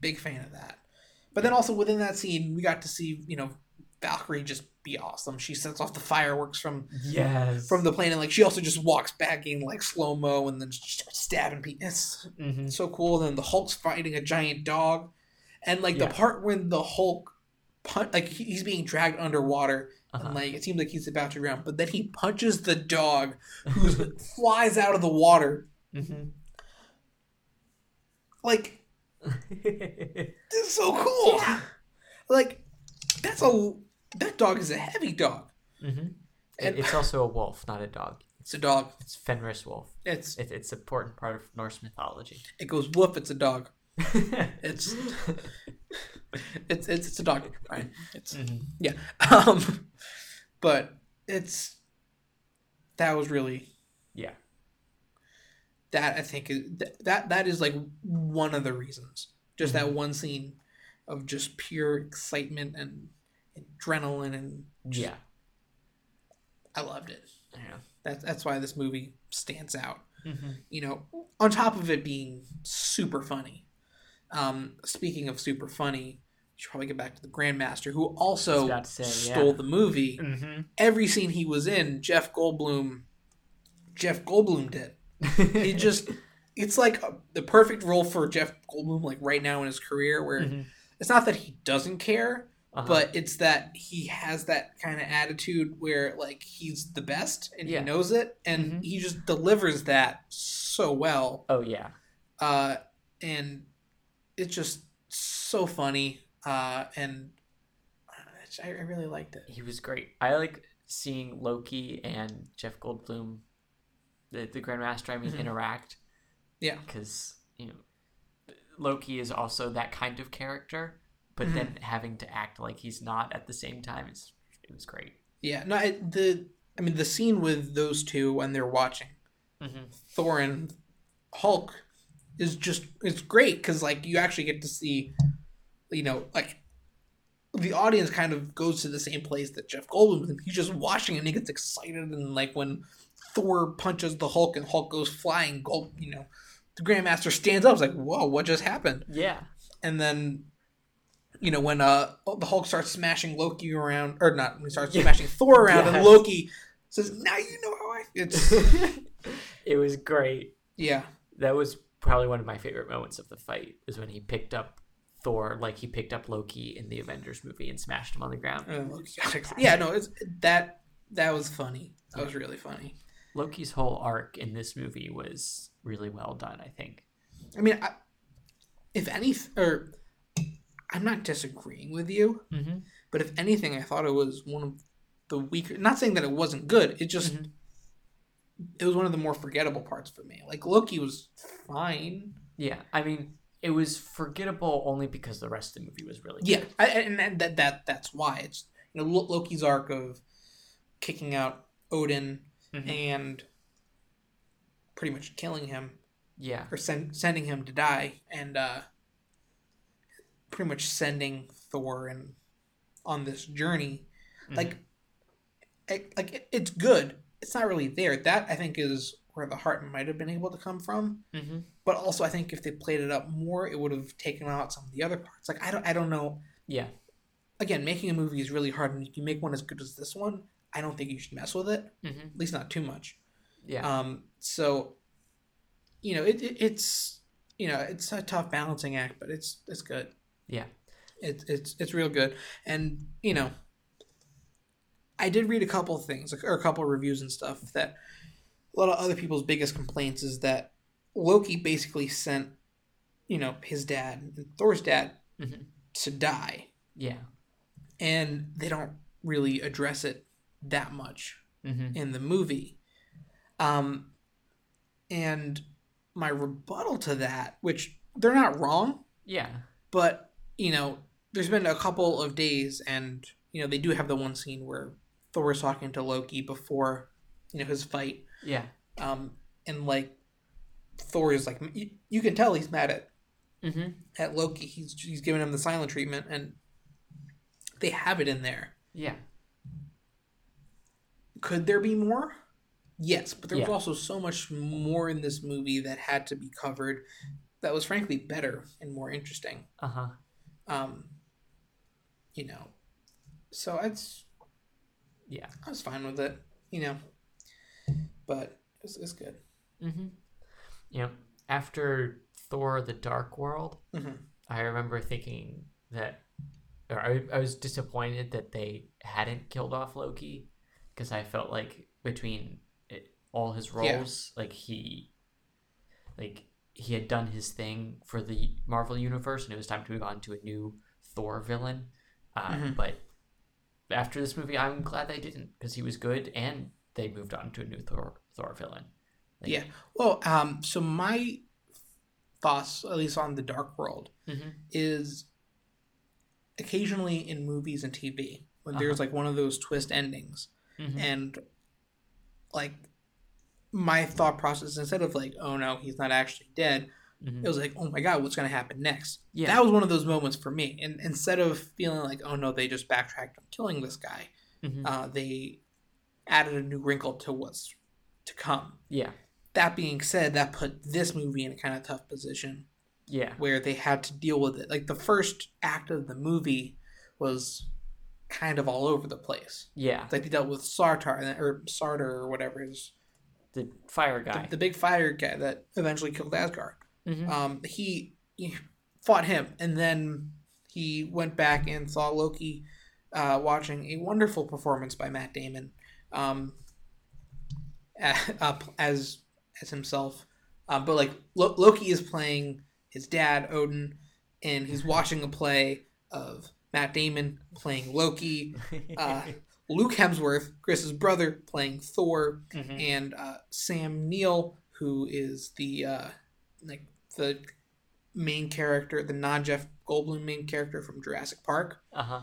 big fan of that. But then also within that scene, we got to see you know Valkyrie just be awesome. She sets off the fireworks from Yes. from the plane, and like she also just walks back in like slow mo, and then stabbing people. It's hmm so cool. And then the Hulk's fighting a giant dog, and like Yeah. the part when the Hulk. Pun- like he's being dragged underwater Uh-huh. and like it seems like he's about to drown but then he punches the dog who [LAUGHS] flies out of the water hmm like [LAUGHS] This is so cool. Yeah. Like that's a that dog is a heavy dog. hmm And- it's also a wolf, not a dog. It's a dog. It's Fenris wolf. It's It, it's an important part of Norse mythology. it goes woof. It's a dog. [LAUGHS] It's it's it's, it's a dog. Right. It's Mhm. yeah. [LAUGHS] Um, but it's that was really Yeah. That I think is that that is like one of the reasons. Just that one scene of just pure excitement and adrenaline and Yeah. I loved it. Yeah. That's that's why this movie stands out. hmm You know, on top of it being super funny. Um, speaking of super funny, should probably get back to the Grandmaster, who also say, stole yeah. the movie. hmm Every scene he was in, Jeff Goldblum, Jeff Goldblum did. He [LAUGHS] just, it's like a, the perfect role for Jeff Goldblum, like right now in his career, where Mhm. it's not that he doesn't care, Uh-huh. but it's that he has that kind of attitude where like he's the best and Yeah. he knows it and Mhm. he just delivers that so well oh yeah. uh and it's just so funny uh and I, I really liked it He was great. I like seeing Loki and Jeff Goldblum, the the Grandmaster. I mean, Mhm. interact. Yeah. Because you know, Loki is also that kind of character, but Mhm. then having to act like he's not at the same time is it was great. yeah no I, the i mean the scene with those two when they're watching hmm thor and hulk is just it's great because like you actually get to see you know like the audience kind of goes to the same place that jeff goldblum he's just watching and he gets excited and like when thor punches the hulk and hulk goes flying gold you know the grandmaster stands up It's like whoa what just happened Yeah. and then you know when uh the hulk starts smashing loki around or not when he starts smashing thor around and loki says now you know how i it's [LAUGHS] it was great. yeah That was probably one of my favorite moments of the fight. Is when he picked up Thor, like he picked up Loki in the Avengers movie and smashed him on the ground. Uh, [LAUGHS] yeah, no, it's that that was funny. That was really funny. Loki's whole arc in this movie was really well done. I think. I mean, I, if any, or I'm not disagreeing with you, Mm-hmm. but if anything, I thought it was one of the weaker. Not saying that it wasn't good. It just Mhm. it was one of the more forgettable parts for me. Like Loki was fine. Yeah, I mean, it was forgettable only because the rest of the movie was really Yeah, good. I, and that, that that that's why it's you know Lo- Loki's arc of kicking out Odin Mhm. and pretty much killing him Yeah, or send, sending him to die and uh, pretty much sending Thor and on this journey. Mhm. Like, it, like it, it's good. It's not really there. That I think is where the heart might have been able to come from. hmm But also, I think if they played it up more, it would have taken out some of the other parts. Like I don't, I don't know. yeah, Again, making a movie is really hard, and if you make one as good as this one, I don't think you should mess with it. hmm At least not too much. yeah, Um, so, you know, it, it, it's you know it's a tough balancing act, but it's it's good. yeah. It's it's it's real good, and you know, I did read a couple of things or a couple of reviews and stuff that a lot of other people's biggest complaints is that Loki basically sent, you know, his dad and Thor's dad Mhm. to die, Yeah. and they don't really address it that much Mm-hmm. in the movie. Um, and my rebuttal to that, which they're not wrong, Yeah. but you know, there's been a couple of days, and you know, they do have the one scene where Thor is talking to Loki before you know his fight, Yeah. um, and like Thor is like, you, you can tell he's mad at Mm-hmm. at Loki. He's he's giving him the silent treatment, and they have it in there. Yeah. Could there be more? Yes, but there was also so much more in this movie that had to be covered that was frankly better and more interesting. Uh huh. Um, you know, so it's Yeah. I was fine with it, you know, but it's, it's good. Mm-hmm. You know, after Thor: The Dark World, Mhm. I remember thinking that, or I, I was disappointed that they hadn't killed off Loki, because I felt like between it, all his Yeah. roles, like he, like he had done his thing for the Marvel universe, and it was time to move on to a new Thor villain. Uh, Mhm. But after this movie, I'm glad they didn't, because he was good, and they moved on to a new Thor Thor villain. Like- Yeah. Well, um, so my thoughts, at least on the Dark World, Mm-hmm. is occasionally in movies and TV when Uh-huh. there's like one of those twist endings, Mm-hmm. and like my thought process instead of like, oh no, he's not actually dead, Mhm. it was like, oh my god, what's gonna happen next? Yeah. That was one of those moments for me, and instead of feeling like, oh no, they just backtracked on killing this guy, Mhm. uh, they added a new wrinkle to what's to come. yeah. That being said, that put this movie in a kind of tough position Yeah. where they had to deal with it. Like the first act of the movie was kind of all over the place. Yeah. It's like they dealt with Sartar or Sartor or whatever his The fire guy. the big fire guy that eventually killed Asgard. Mhm. Um, he, he fought him, and then he went back and saw Loki, uh, watching a wonderful performance by Matt Damon, um, up as as himself. Um, but like Lo- Loki is playing his dad Odin, and he's watching a play of Matt Damon playing Loki, [LAUGHS] uh, Luke Hemsworth, Chris's brother, playing Thor, Mhm. and uh, Sam Neill, who is the uh, like the main character, the non Jeff Goldblum main character from Jurassic Park. Uh-huh.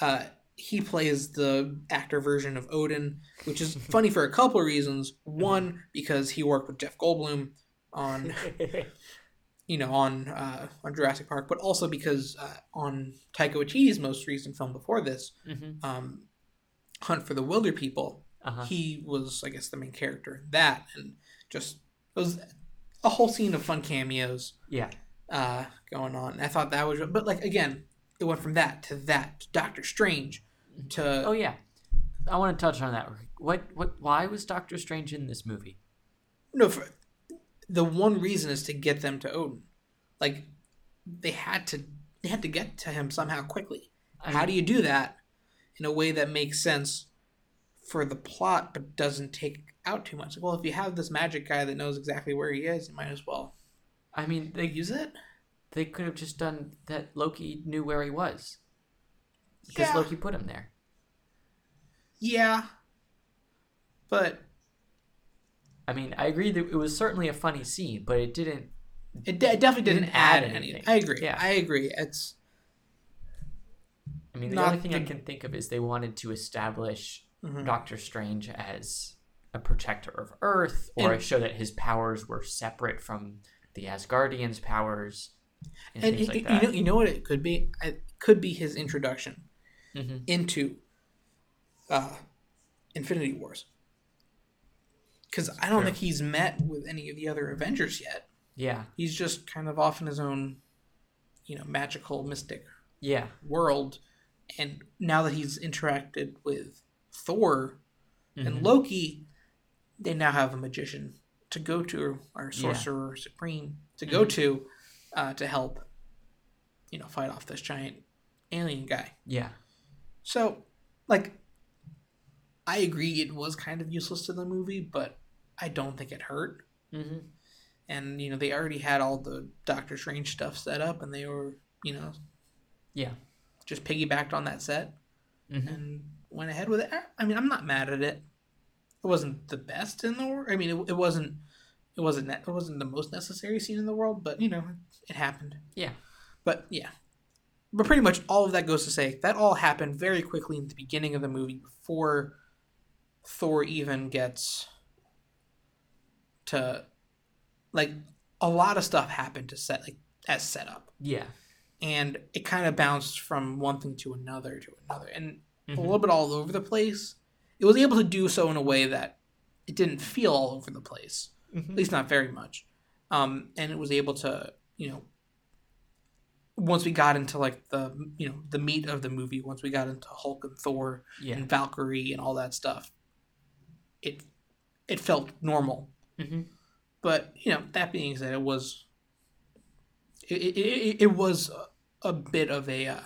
Uh, he plays the actor version of Odin, which is funny for a couple of reasons. [LAUGHS] One, because he worked with Jeff Goldblum on [LAUGHS] you know on uh, on Jurassic Park, but also because uh, on Taika Waititi's most recent film before this, Mhm. um, Hunt for the Wilderpeople, Uh-huh. he was I guess the main character in that, and just it was a whole scene of fun cameos Yeah. uh, going on. I thought that was, but like again, it went from that to that to Doctor Strange to Oh yeah. I want to touch on that. What what why was Doctor Strange in this movie? no. For, the one mm-hmm. reason is to get them to Odin. Like they had to, they had to get to him somehow quickly. I How mean, do you do that in a way that makes sense for the plot but doesn't take out too much? Well, if you have this magic guy that knows exactly where he is, you might as well I mean they use it. they could have just done that Loki knew where he was. Because Yeah. Loki put him there. Yeah. But I mean, I agree that it was certainly a funny scene, but it didn't it, it definitely didn't, Didn't add, add anything. anything. I agree. Yeah. I agree. It's I mean, the only thing I can think of is they wanted to establish mhm. Doctor Strange as a protector of Earth, or And- show that his powers were separate from the Asgardians' powers, and, and you, like you know you know what it could be? It could be his introduction hmm into uh, Infinity Wars. Because I don't True. think he's met with any of the other Avengers yet. Yeah, He's just kind of off in his own, you know, magical, mystic yeah, world. And now that he's interacted with Thor Mhm. and Loki, they now have a magician to go to, or Yeah. sorcerer supreme to go Mhm. to, uh, to help, you know, fight off this giant alien guy. yeah, So, like, I agree it was kind of useless to the movie, but I don't think it hurt. Mm-hmm. And you know they already had all the Doctor Strange stuff set up, and they were you know Yeah. just piggybacked on that set Mm-hmm. and went ahead with it. I mean, I'm not mad at it. It wasn't the best in the world. I mean, it, it wasn't. It wasn't. It wasn't the most necessary scene in the world, but you know, it happened. Yeah. But yeah, but pretty much all of that goes to say that all happened very quickly in the beginning of the movie before Thor even gets to like a lot of stuff happened to set like as setup Yeah. and it kind of bounced from one thing to another to another and a Mhm. little bit all over the place it was able to do so in a way that it didn't feel all over the place Mhm. at least not very much um, and it was able to you know once we got into like the you know the meat of the movie once we got into hulk and thor Yeah. and valkyrie and all that stuff it it felt normal Mm-hmm. but you know that being said it was it, it, it, it was a, a bit of a uh,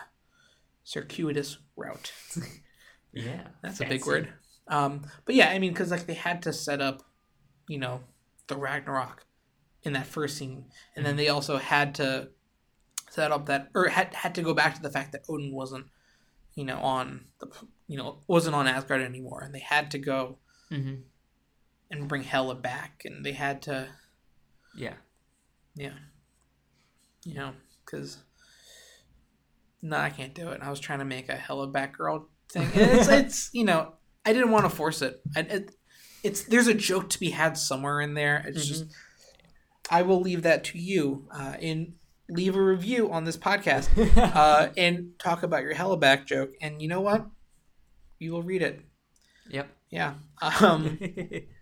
circuitous route [LAUGHS] Yeah. that's a big word um, but yeah i mean because like they had to set up you know the ragnarok in that first scene and then they also had to set up that or had, had to go back to the fact that odin wasn't you know on the you know wasn't on asgard anymore and they had to go Mm-hmm. And bring Hela back and they had to Yeah. Yeah. You know, because no, I can't do it. I was trying to make a hella Batgirl thing. And it's, [LAUGHS] it's you know, I didn't want to force it. I, it. It's there's a joke to be had somewhere in there. It's just I will leave that to you. Uh, and leave a review on this podcast [LAUGHS] uh, and talk about your hella back joke. And you know what? You will read it. Yep. Yeah. Um. [LAUGHS]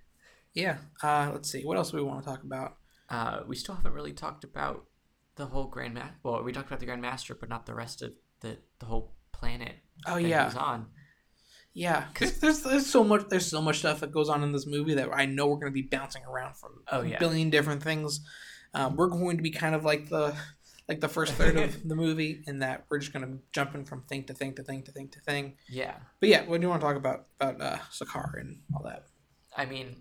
Yeah. Uh. Let's see. What else do we want to talk about? uh, we still haven't really talked about the whole Grand Ma- Well, we talked about the Grand Master, but not the rest of the the whole planet Oh that yeah. on. Yeah, because there's there's so much there's so much stuff that goes on in this movie that I know we're going to be bouncing around from Oh, a yeah. billion different things. Um, we're going to be kind of like the like the first third of [LAUGHS] the movie in that we're just going to jumping from thing to thing to thing to thing to thing. Yeah. But yeah, what do you want to talk about about uh, Sakaar and all that? I mean,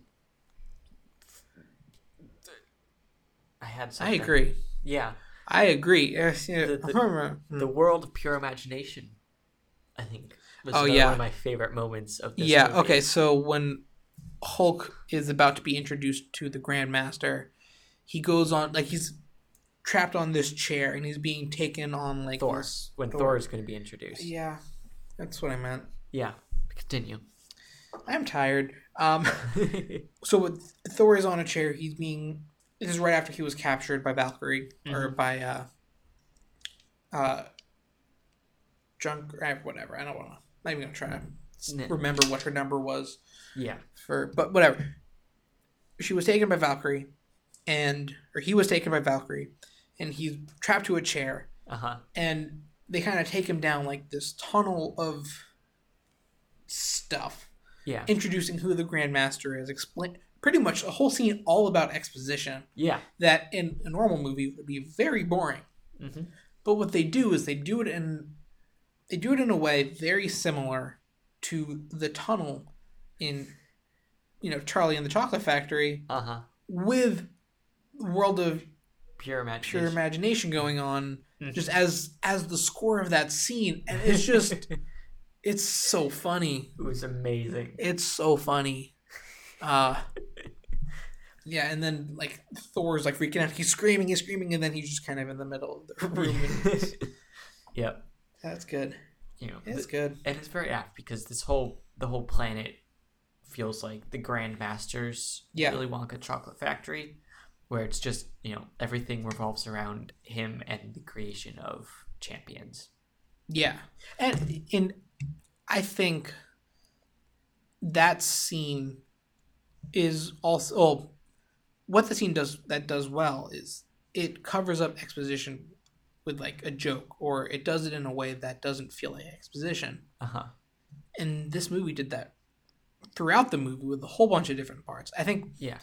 I had. I agree. Yeah. I agree. Yes, yeah. The- the- [LAUGHS] The world of pure imagination, I think, was Oh, yeah. one of my favorite moments of this. yeah. movie. Okay. So when Hulk is about to be introduced to the Grandmaster, he goes on like he's trapped on this chair and he's being taken on like Thor. this- When Thor. Thor is going to be introduced. Yeah, that's what I meant. Yeah. Continue. I'm tired. Um, [LAUGHS] so with Thor is on a chair. He's being. This is right after he was captured by Valkyrie or by uh, uh, Junk. uh, Whatever. I don't want to. Not even gonna try to remember what her number was yeah. for, but whatever. She was taken by Valkyrie, and or he was taken by Valkyrie, and he's trapped to a chair. Uh huh. and they kind of take him down like this tunnel of stuff Yeah. introducing who the grandmaster is explain pretty much a whole scene all about exposition Yeah. that in a normal movie would be very boring hmm but what they do is they do it in they do it in a way very similar to the tunnel in you know charlie and the chocolate factory Uh huh. with world of Pure imagination. pure imagination going on Mhm. just as as the score of that scene and it's just [LAUGHS] it's so funny it was amazing. it's so funny uh yeah and then like thor's like freaking out he's screaming he's screaming and then he's just kind of in the middle of the [LAUGHS] room [LAUGHS] yep. that's good You know, it's good and it's very apt because this whole the whole planet feels like the Grand Masters Yeah. Willy Wonka chocolate factory, where it's just you know everything revolves around him and the creation of champions. yeah and in i think that scene is also oh, what the scene does that does well is it covers up exposition with like a joke or it does it in a way that doesn't feel like exposition Uh huh. and this movie did that throughout the movie with a whole bunch of different parts i think Yeah.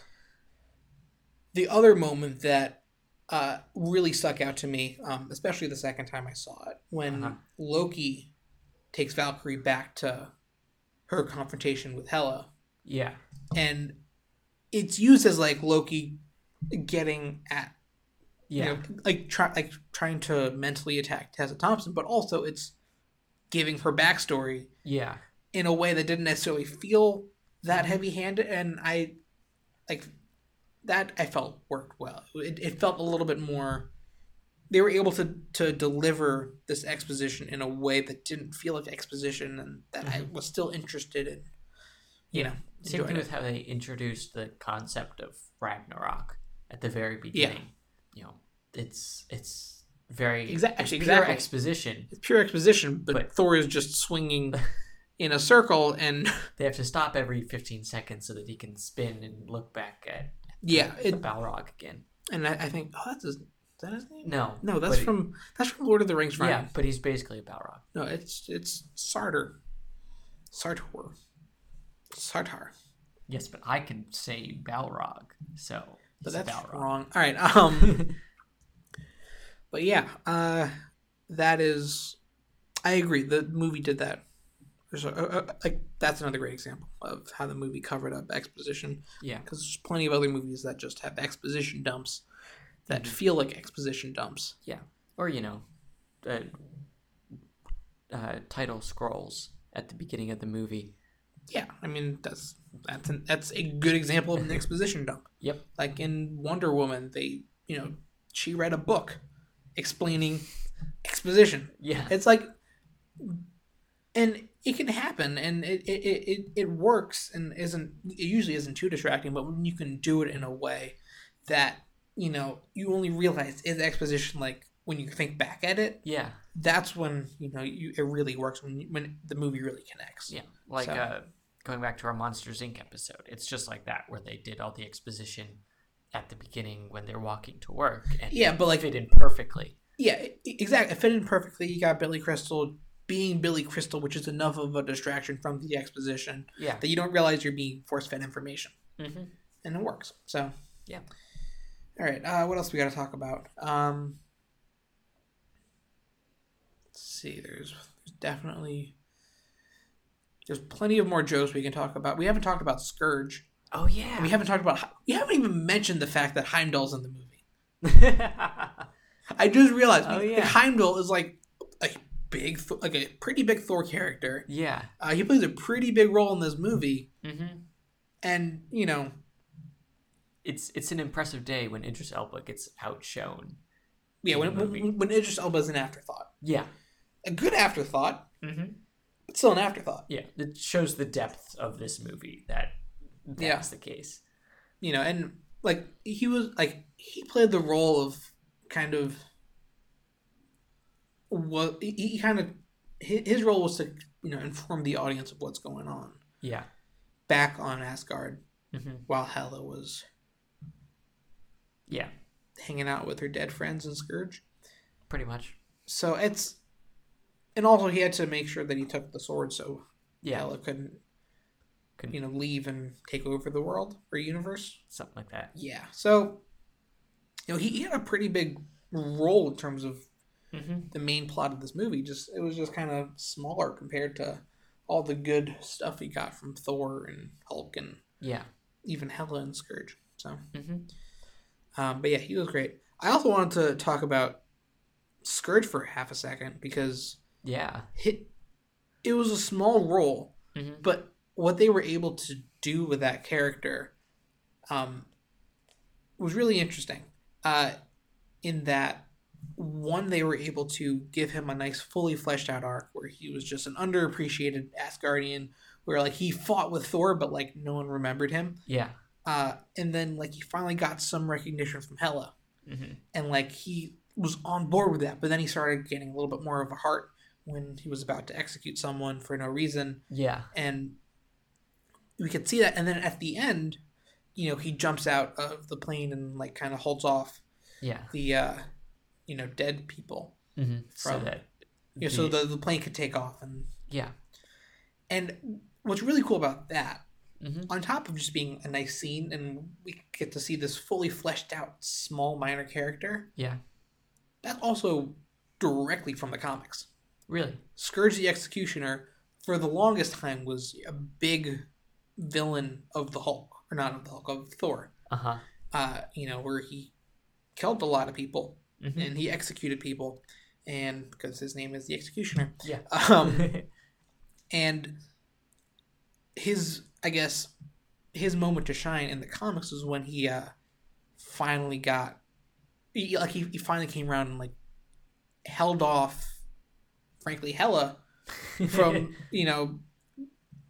the other moment that uh, really stuck out to me um, especially the second time i saw it when Uh-huh. loki takes valkyrie back to her confrontation with Hela, Yeah. And it's used as like Loki getting at Yeah. you know, like try, like trying to mentally attack Tessa Thompson, but also it's giving her backstory yeah. in a way that didn't necessarily feel that mm-hmm. heavy handed, and I like that. I felt worked well. It, it felt a little bit more. They were able to to deliver this exposition in a way that didn't feel like exposition, and that I mm-hmm. was still interested in. You know, Same thing it. with how they introduced the concept of Ragnarok at the very beginning. Yeah. You know, it's it's very Exac- it's pure exactly. exposition. It's pure exposition, but, But- Thor is just swinging [LAUGHS] in a circle, and [LAUGHS] They have to stop every 15 seconds so that he can spin and look back at yeah, the it, Balrog again. and I, I think oh, that's his, is that his name? No, No, that's from that's from Lord of the Rings. yeah, but he's basically a Balrog. No, it's it's Sartor. Sartor. Sartar. Yes, but I can say Balrog, so But that's Balrog. wrong. All right. Um. [LAUGHS] but yeah, uh, that is. I agree. The movie did that. There's a, a, a- like that's another great example of how the movie covered up exposition. Yeah, Because there's plenty of other movies that just have exposition dumps that Mhm. feel like exposition dumps. Yeah, or you know, uh, uh, title scrolls at the beginning of the movie. Yeah, I mean that's that's an, that's a good example of an exposition dump. [LAUGHS] Yep. Like in Wonder Woman, they you know she read a book explaining exposition. Yeah, It's like, and it can happen, and it it, it, it works, and isn't it usually isn't too distracting. But when you can do it in a way that you know you only realize is exposition, like when you think back at it, yeah, that's when you know you, it really works when when the movie really connects. yeah. Like So- uh, going back to our Monsters Inc. episode, it's just like that where they did all the exposition at the beginning when they're walking to work and Yeah, but like fit in perfectly. Yeah, exactly. It fit in perfectly. You got Billy Crystal being Billy Crystal, which is enough of a distraction from the exposition Yeah. that you don't realize you're being force fed information, hmm and it works. So, Yeah. All right. Uh, what else we got to talk about? Um, let's see. There's, there's definitely there's plenty of more jokes we can talk about. We haven't talked about Skurge. Oh yeah. We haven't talked about. We haven't even mentioned the fact that Heimdall's in the movie. [LAUGHS] I just realized Oh, yeah. Heimdall is like a big, like a pretty big Thor character. yeah. Uh, he plays a pretty big role in this movie, hmm and you know, It's it's an impressive day when Idris Elba gets outshone. yeah, when when, when Idris Elba is an afterthought, Yeah. A good afterthought, hmm but still an afterthought. Yeah. It shows the depth of this movie that that's Yeah. the case. You know, and like he was like he played the role of kind of well, he, he kind of his, his role was to you know inform the audience of what's going on Yeah. back on Asgard hmm while Hela was Yeah. hanging out with her dead friends in Skurge. Pretty much. So it's, and also he had to make sure that he took the sword so Yeah. Hela couldn't, Couldn't- you know, leave and take over the world or universe. Something like that. Yeah. So, you know, he, he had a pretty big role in terms of hmm the main plot of this movie. Just it was just kind of smaller compared to all the good stuff he got from Thor and Hulk and Yeah. even Hela and Skurge. So, hmm um, but yeah, he was great. I also wanted to talk about Skurge for half a second because Yeah. it, it was a small role, hmm but what they were able to do with that character um, was really interesting. Uh, in that, one, they were able to give him a nice, fully fleshed out arc where he was just an underappreciated Asgardian, where like he fought with Thor, but like no one remembered him. Yeah. Uh, and then like he finally got some recognition from Hela, hmm and like he was on board with that. But then he started getting a little bit more of a heart when he was about to execute someone for no reason Yeah. and we could see that and then at the end you know he jumps out of the plane and like kind of holds off Yeah. the uh you know dead people hmm So From- that. you know, so the, the plane could take off and Yeah. and what's really cool about that hmm on top of just being a nice scene and we get to see this fully fleshed out small minor character Yeah. that's also directly from the comics Really. skurge the executioner for the longest time was a big villain of the Hulk, or not of the Hulk, of Thor. Uh huh. Uh, you know, where he killed a lot of people hmm and he executed people, and because his name is the Executioner. Yeah. [LAUGHS] Um, [LAUGHS] and his, I guess, his moment to shine in the comics was when he uh, finally got, he, like he, he finally came around and like held off, frankly, Hela from [LAUGHS] you know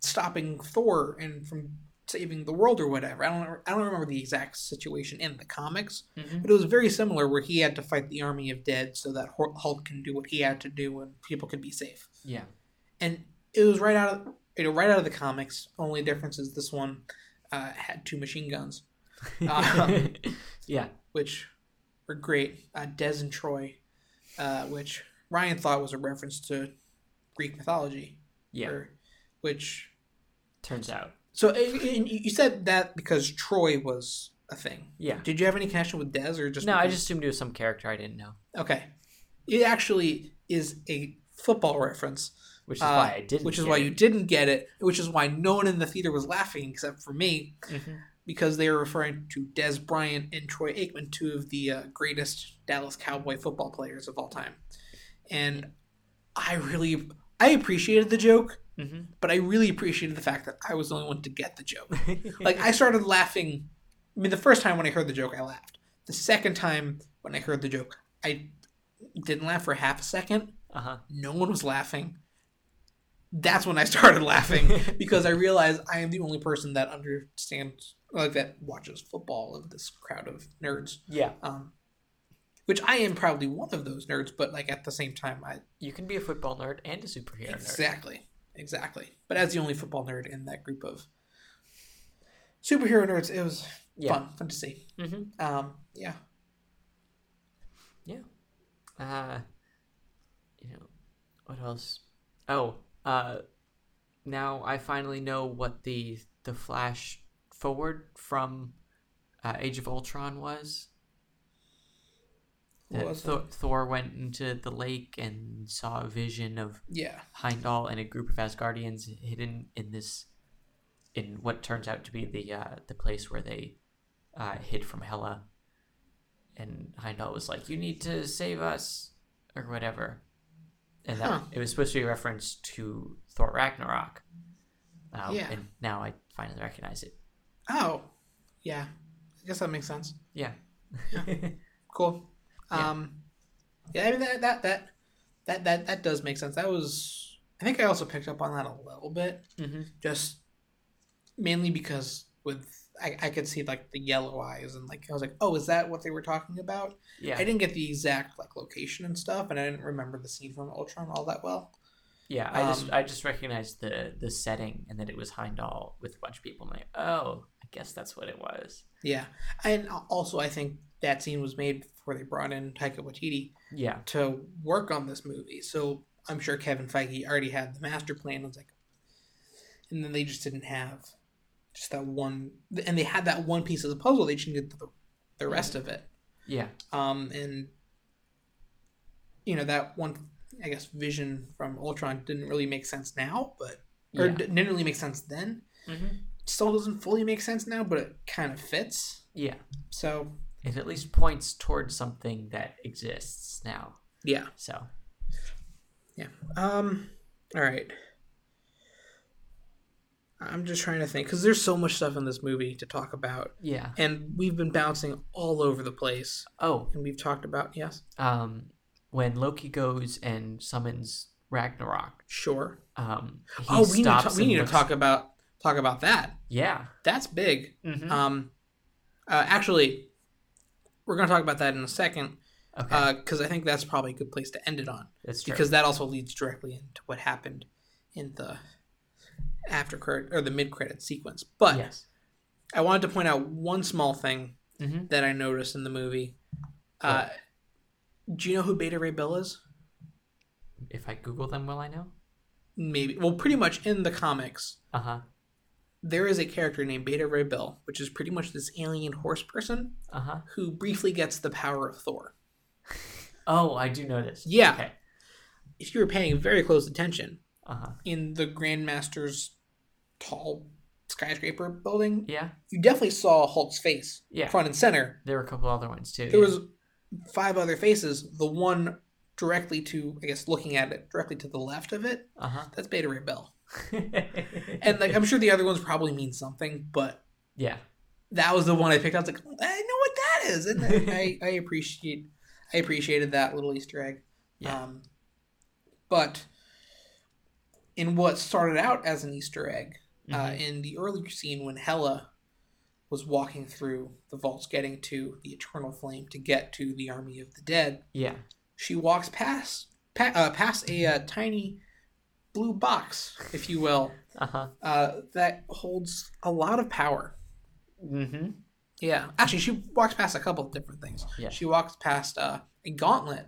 stopping Thor and from saving the world or whatever. I don't I don't remember the exact situation in the comics, Mhm. but it was very similar where he had to fight the army of dead so that Hulk can do what he had to do and people could be safe. Yeah. And it was right out of you know right out of the comics. Only difference is this one uh, had two machine guns, [LAUGHS] Um, yeah. which were great. Uh, Des and Troy, uh, which Ryan thought was a reference to Greek mythology. Yeah. or- which Turns out. So you said that because Troy was a thing. Yeah. Did you have any connection with Dez or just no, I just assumed it was some character I didn't know, okay? It actually is a football reference, which is uh, why I didn't. which is why it. you didn't get it, which is why no one in the theater was laughing except for me Mhm. because they were referring to Dez Bryant and Troy Aikman, two of the uh, greatest Dallas Cowboy football players of all time, and I really I appreciated the joke, Mhm. but I really appreciated the fact that I was the only one to get the joke. [LAUGHS] like I started laughing. I mean, the first time when I heard the joke, I laughed. The second time when I heard the joke, I didn't laugh for half a second. uh huh. No one was laughing. That's when I started laughing [LAUGHS] because I realized I am the only person that understands, like that watches football of this crowd of nerds. Yeah. Um, which I am probably one of those nerds, but like at the same time, I You can be a football nerd and a superhero nerd. Exactly. Exactly. But as the only football nerd in that group of superhero nerds, it was Yeah. fun. Fun to see. Mm-hmm. Um, yeah, yeah. Uh, you know, what else? Oh, uh, now I finally know what the the flash forward from uh, Age of Ultron was. That Thor, Thor went into the lake and saw a vision of Yeah. Heimdall and a group of Asgardians hidden in this, in what turns out to be the uh, the place where they uh, hid from Hela. And Heimdall was like, "You need to save us," or whatever. And that Huh. it was supposed to be a reference to Thor Ragnarok. Um, Yeah. And now I finally recognize it. Oh. Yeah. I guess that makes sense. Yeah. [LAUGHS] Cool. Yeah. Um, yeah. I mean that that that that that that does make sense. That was. I think I also picked up on that a little bit, hmm just mainly because with I, I could see like the yellow eyes and like I was like, oh, is that what they were talking about? Yeah. I didn't get the exact like location and stuff, and I didn't remember the scene from Ultron all that well. Yeah, I just Um, I just recognized the the setting and that it was Heimdall with a bunch of people. I'm like, oh, I guess that's what it was. Yeah, and also I think that scene was made before they brought in Taika Waititi Yeah, to work on this movie. So I'm sure Kevin Feige already had the master plan. It was like, and then they just didn't have just that one, and they had that one piece of the puzzle. They just needed the, the rest of it. yeah, Um, and you know that one, I guess, vision from Ultron didn't really make sense now, but or yeah. didn't really make sense then. hmm still doesn't fully make sense now, but it kind of fits. yeah. So It at least points towards something that exists now. yeah, So yeah. Um, all right. I'm just trying to think because there's so much stuff in this movie to talk about, yeah. and we've been bouncing all over the place, Oh, and we've talked about yes, um, when Loki goes and summons Ragnarok, sure. um, he oh, we need to we need to talk about talk about that. Yeah. That's big. hmm Um, uh, actually, we're going to talk about that in a second okay, because I think that's probably a good place to end it on that's true. because that also leads directly into what happened in the after credit or the mid credit sequence. But yes. I wanted to point out one small thing hmm that I noticed in the movie. Uh, do you know who Beta Ray Bill is? If I Google them, will I know? Maybe. Well, pretty much in the comics, Uh huh. There is a character named Beta Ray Bill, which is pretty much this alien horse person Uh huh. who briefly gets the power of Thor. [LAUGHS] Oh, I do know this. Yeah. Okay. if you were paying very close attention, Uh huh. in the Grandmaster's tall skyscraper building, Yeah. you definitely saw Hulk's face Yeah. front and center. There were a couple other ones too. There yeah. was five other faces. The one directly to, I guess, looking at it directly to the left of it, Uh huh. that's Beta Ray Bill. [LAUGHS] And like, I'm sure the other ones probably mean something, but yeah. that was the one I picked. I was like, I know what that is, and I, [LAUGHS] I appreciate, I appreciated that little Easter egg. Yeah. Um, but in what started out as an Easter egg, uh, Mhm. in the earlier scene when Hela was walking through the vaults, getting to the Eternal Flame to get to the Army of the Dead, yeah. she walks past pa- uh, past a uh, tiny blue box, if you will, Uh huh. uh, that holds a lot of power. Mm-hmm. Yeah, actually, she walks past a couple of different things. Yeah. She walks past uh, a gauntlet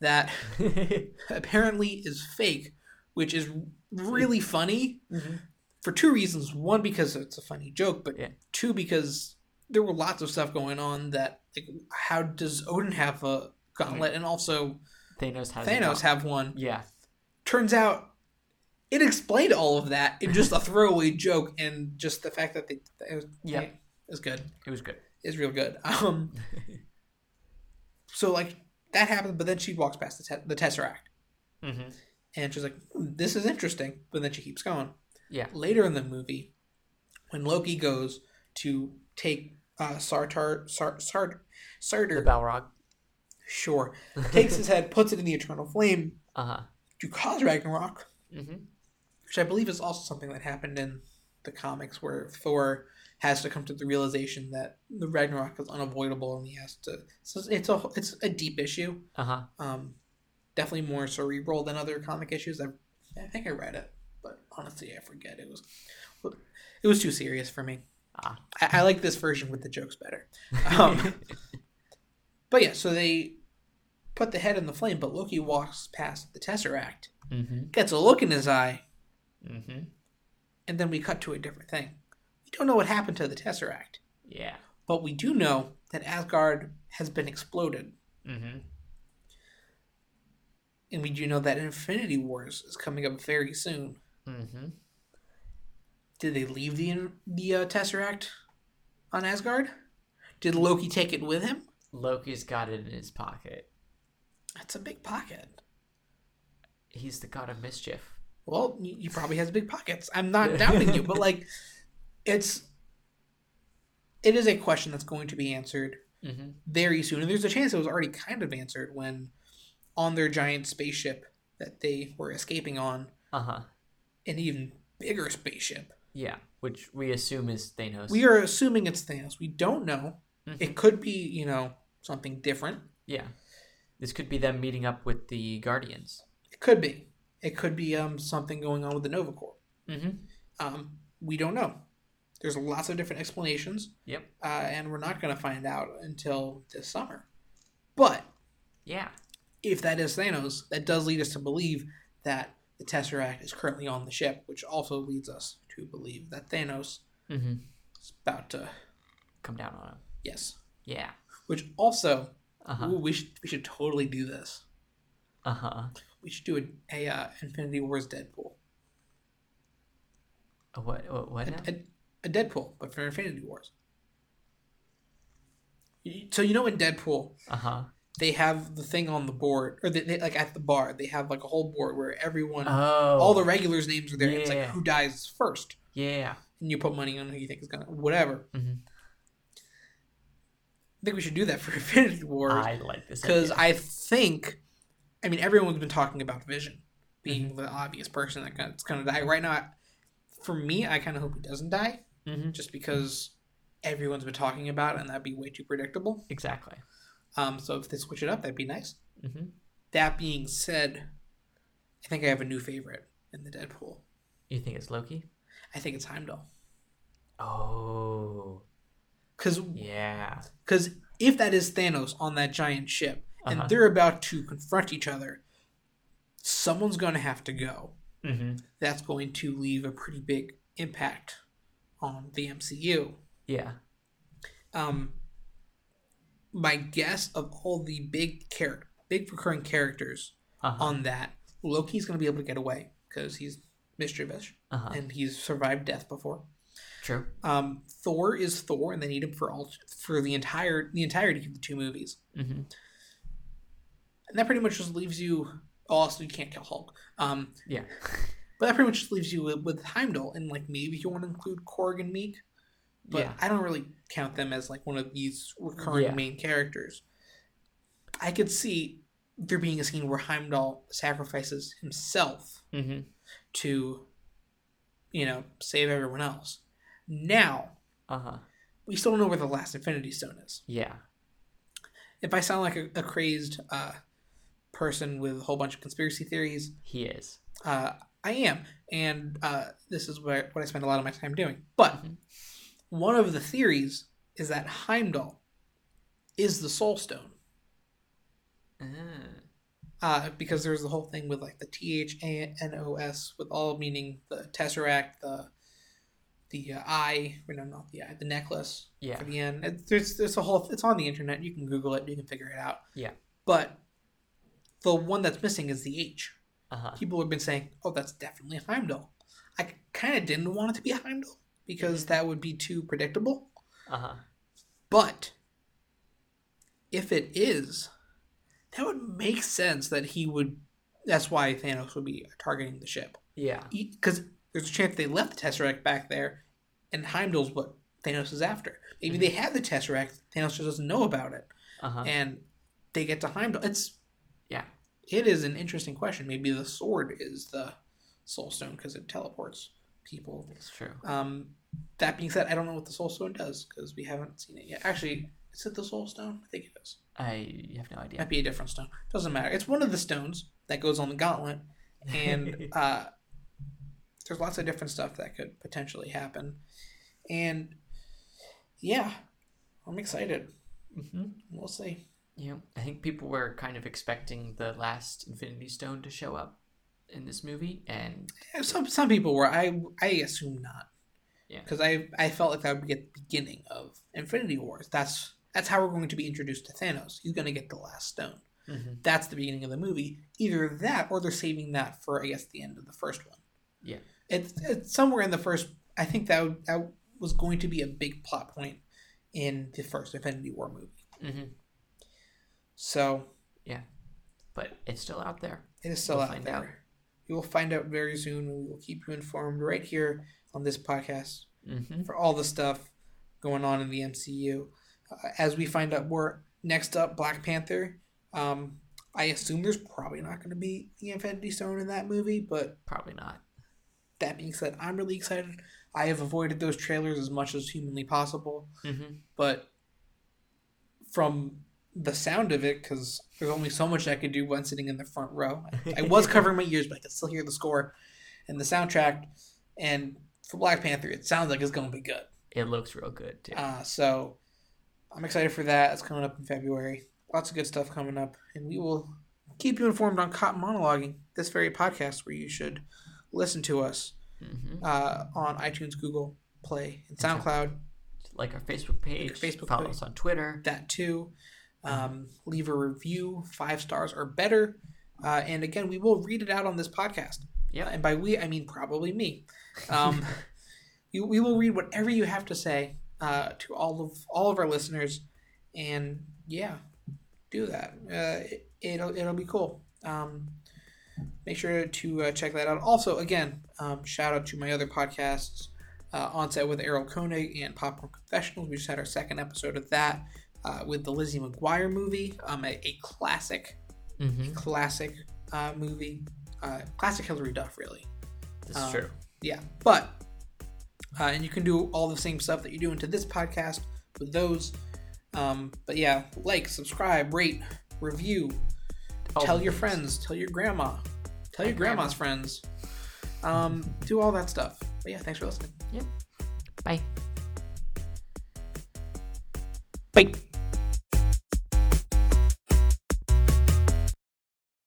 that [LAUGHS] apparently is fake, which is really funny mm-hmm. for two reasons. One, because it's a funny joke, but Yeah. two, because there were lots of stuff going on that, like, how does Odin have a gauntlet, and also Thanos Thanos have one? Yeah. Turns out. It explained all of that in just a throwaway joke, and just the fact that they, it was, Yeah. it was good. It was good. It's real good. Um, so like that happens, but then she walks past the, te- the tesseract, Mm-hmm. and she's like, "Hmm, "This is interesting," but then she keeps going. Yeah. Later in the movie, when Loki goes to take uh, Surtur Sar, Sar, The Balrog. sure, takes his head, puts it in the eternal flame Uh huh. to cause Ragnarok, Mm-hmm. Which I believe is also something that happened in the comics, where Thor has to come to the realization that the Ragnarok is unavoidable, and he has to. So it's a it's a deep issue. Uh huh. Um, definitely more cerebral than other comic issues. I, I think I read it, but honestly, I forget. It was it was too serious for me. Ah. I, I like this version with the jokes better. Um, [LAUGHS] but yeah, so they put the head in the flame, but Loki walks past the Tesseract, mm-hmm. gets a look in his eye, Mm-hmm. and then we cut to a different thing. We don't know what happened to the Tesseract, Yeah. but we do know that Asgard has been exploded. Mm-hmm. And we do know that Infinity Wars is coming up very soon. Mm-hmm. Did they leave the the uh, Tesseract on Asgard? Did Loki take it with him? Loki's got it in his pocket. That's a big pocket. He's the god of mischief. Well, he probably has big pockets. I'm not doubting you, but [LAUGHS] like, it's it is a question that's going to be answered Mm-hmm. very soon, and there's a chance it was already kind of answered when on their giant spaceship that they were escaping on, Uh huh. an even bigger spaceship. Yeah. Which we assume is Thanos. We are assuming it's Thanos. We don't know. Mhm. It could be, you know, something different. Yeah. This could be them meeting up with the Guardians. It could be. It could be um something going on with the Nova Corps. Mm-hmm. Um, we don't know. There's lots of different explanations, Yep. uh, and we're not going to find out until this summer. But Yeah. if that is Thanos, that does lead us to believe that the Tesseract is currently on the ship, which also leads us to believe that Thanos Mm-hmm. is about to Come down on him. yes. Yeah. Which also, Uh huh. ooh, we should we should totally do this. Uh huh. We should do a, a uh, Infinity Wars Deadpool. What? What? What? a, now? a, a Deadpool, but for Infinity Wars. So you know in Deadpool Uh huh. they have the thing on the board, or they, they like at the bar they have like a whole board where everyone, Oh. all the regulars' names are there. and It's like who dies first, Yeah. and you put money on who you think is gonna whatever. Mhm. I think we should do that for [LAUGHS] Infinity Wars I like this. because. I think, I mean, everyone's been talking about Vision being Mm-hmm. the obvious person that's gonna die right now. For me, I kind of hope he doesn't die. Mhm. just because everyone's been talking about it and that'd be way too predictable. Exactly. Um, so if they switch it up, that'd be nice. Mm-hmm. That being said, I think I have a new favorite in the Deadpool. You think it's Loki? I think it's Heimdall. Oh. Because Yeah. Cause if that is Thanos on that giant ship and Uh-huh. they're about to confront each other, someone's going to have to go. Mm-hmm. That's going to leave a pretty big impact on the MCU. Yeah. um, my guess of all the big character, big recurring characters Uh-huh. on that, Loki's going to be able to get away. because he's mischievous Uh-huh. and he's survived death before. True. Um, Thor is Thor, and they need him for all for the entire the entirety of the two movies, Mm-hmm. And that pretty much just leaves you. Oh, also, you can't kill Hulk. Um, Yeah. [LAUGHS] but that pretty much just leaves you with, with Heimdall, and like maybe you want to include Korg and Miek, but yeah. I don't really count them as like one of these recurring Yeah. main characters. I could see there being a scene where Heimdall sacrifices himself Mm-hmm. to, you know, save everyone else. Now, Uh-huh. we still don't know where the last Infinity Stone is. Yeah. If I sound like a, a crazed uh, person with a whole bunch of conspiracy theories, He is. uh, I am, and uh, this is what, what I spend a lot of my time doing. But Mhm. one of the theories is that Heimdall is the Soul Stone. Ah. uh, because there's the whole thing with like the T H A N O S, with all meaning the tesseract, the the uh, eye, or no, not the eye, the necklace Yeah. for the end. It, there's there's a whole. It's on the internet. You can Google it. You can figure it out. Yeah. But the one that's missing is the H. Uh-huh. People have been saying, "Oh, that's definitely Heimdall." I kind of didn't want it to be Heimdall because that would be too predictable. Uh-huh. But if it is, that would make sense that he would. That's why Thanos would be targeting the ship. Yeah. Because there's a chance they left the Tesseract back there, and Heimdall's what Thanos is after. Maybe they have the Tesseract, Thanos just doesn't know about it, Uh-huh. and they get to Heimdall. It's. It is an interesting question. Maybe the sword is the Soul Stone because it teleports people. That's true. Um, that being said, I don't know what the Soul Stone does because we haven't seen it yet. Actually, is it the Soul Stone? I think it is. I have no idea. Might be a different stone. Doesn't matter. It's one of the stones that goes on the gauntlet, and [LAUGHS] uh, there's lots of different stuff that could potentially happen. And yeah, I'm excited. mm-hmm. We'll see. Yeah. I think people were kind of expecting the last Infinity Stone to show up in this movie, and Some some people were. I I assume not. Yeah. Because I I felt like that would be at the beginning of Infinity Wars. That's that's how we're going to be introduced to Thanos. He's going to get the last stone. mm-hmm. That's the beginning of the movie. Either that, or they're saving that for I guess the end of the first one. Yeah. It's it's somewhere in the first. I think that would, that was going to be a big plot point in the first Infinity War movie. Mm-hmm. So yeah, but it's still out there. it is still We'll out there. out. We will find out very soon, and we will keep you informed right here on this podcast. Mm-hmm. for all the stuff going on in the MCU. Uh, as we find out more, next up, Black Panther. Um, I assume there's probably not going to be the Infinity Stone in that movie, but Probably not. that being said, I'm really excited. I have avoided those trailers as much as humanly possible, Mm-hmm. but from the sound of it, because there's only so much I could do when sitting in the front row. [LAUGHS] I was covering my ears, but I could still hear the score and the soundtrack. And for Black Panther, it sounds like it's going to be good. It looks real good too. Uh, so I'm excited for that. It's coming up in February. Lots of good stuff coming up, and we will keep you informed on Caught Monologuing, this very podcast where you should listen to us mm-hmm. uh, on iTunes, Google Play, and SoundCloud. Like our Facebook page. Facebook follow page. us on Twitter. That too. Um, leave a review, five stars or better. Uh, and again, we will read it out on this podcast. Yep. And by we, I mean probably me. [LAUGHS] Um, you, we will read whatever you have to say uh, to all of all of our listeners, and yeah, do that. Uh, it, it'll it'll be cool. Um, make sure to uh, check that out. Also, again, um, shout out to my other podcasts, uh, On Set with Errol Koenig and Popcorn Confessionals. We just had our second episode of that uh, with the Lizzie McGuire movie, um, a, a classic, Mm-hmm. classic uh, movie, uh, classic Hilary Duff, really. This is Um, true. Yeah, but uh, and you can do all the same stuff that you do into this podcast with those. Um, but yeah, like, subscribe, rate, review, tell your friends, tell your grandma, tell your Hi, Grandma. grandma's friends. Um, do all that stuff. But yeah, thanks for listening. Yep. Bye. Bye.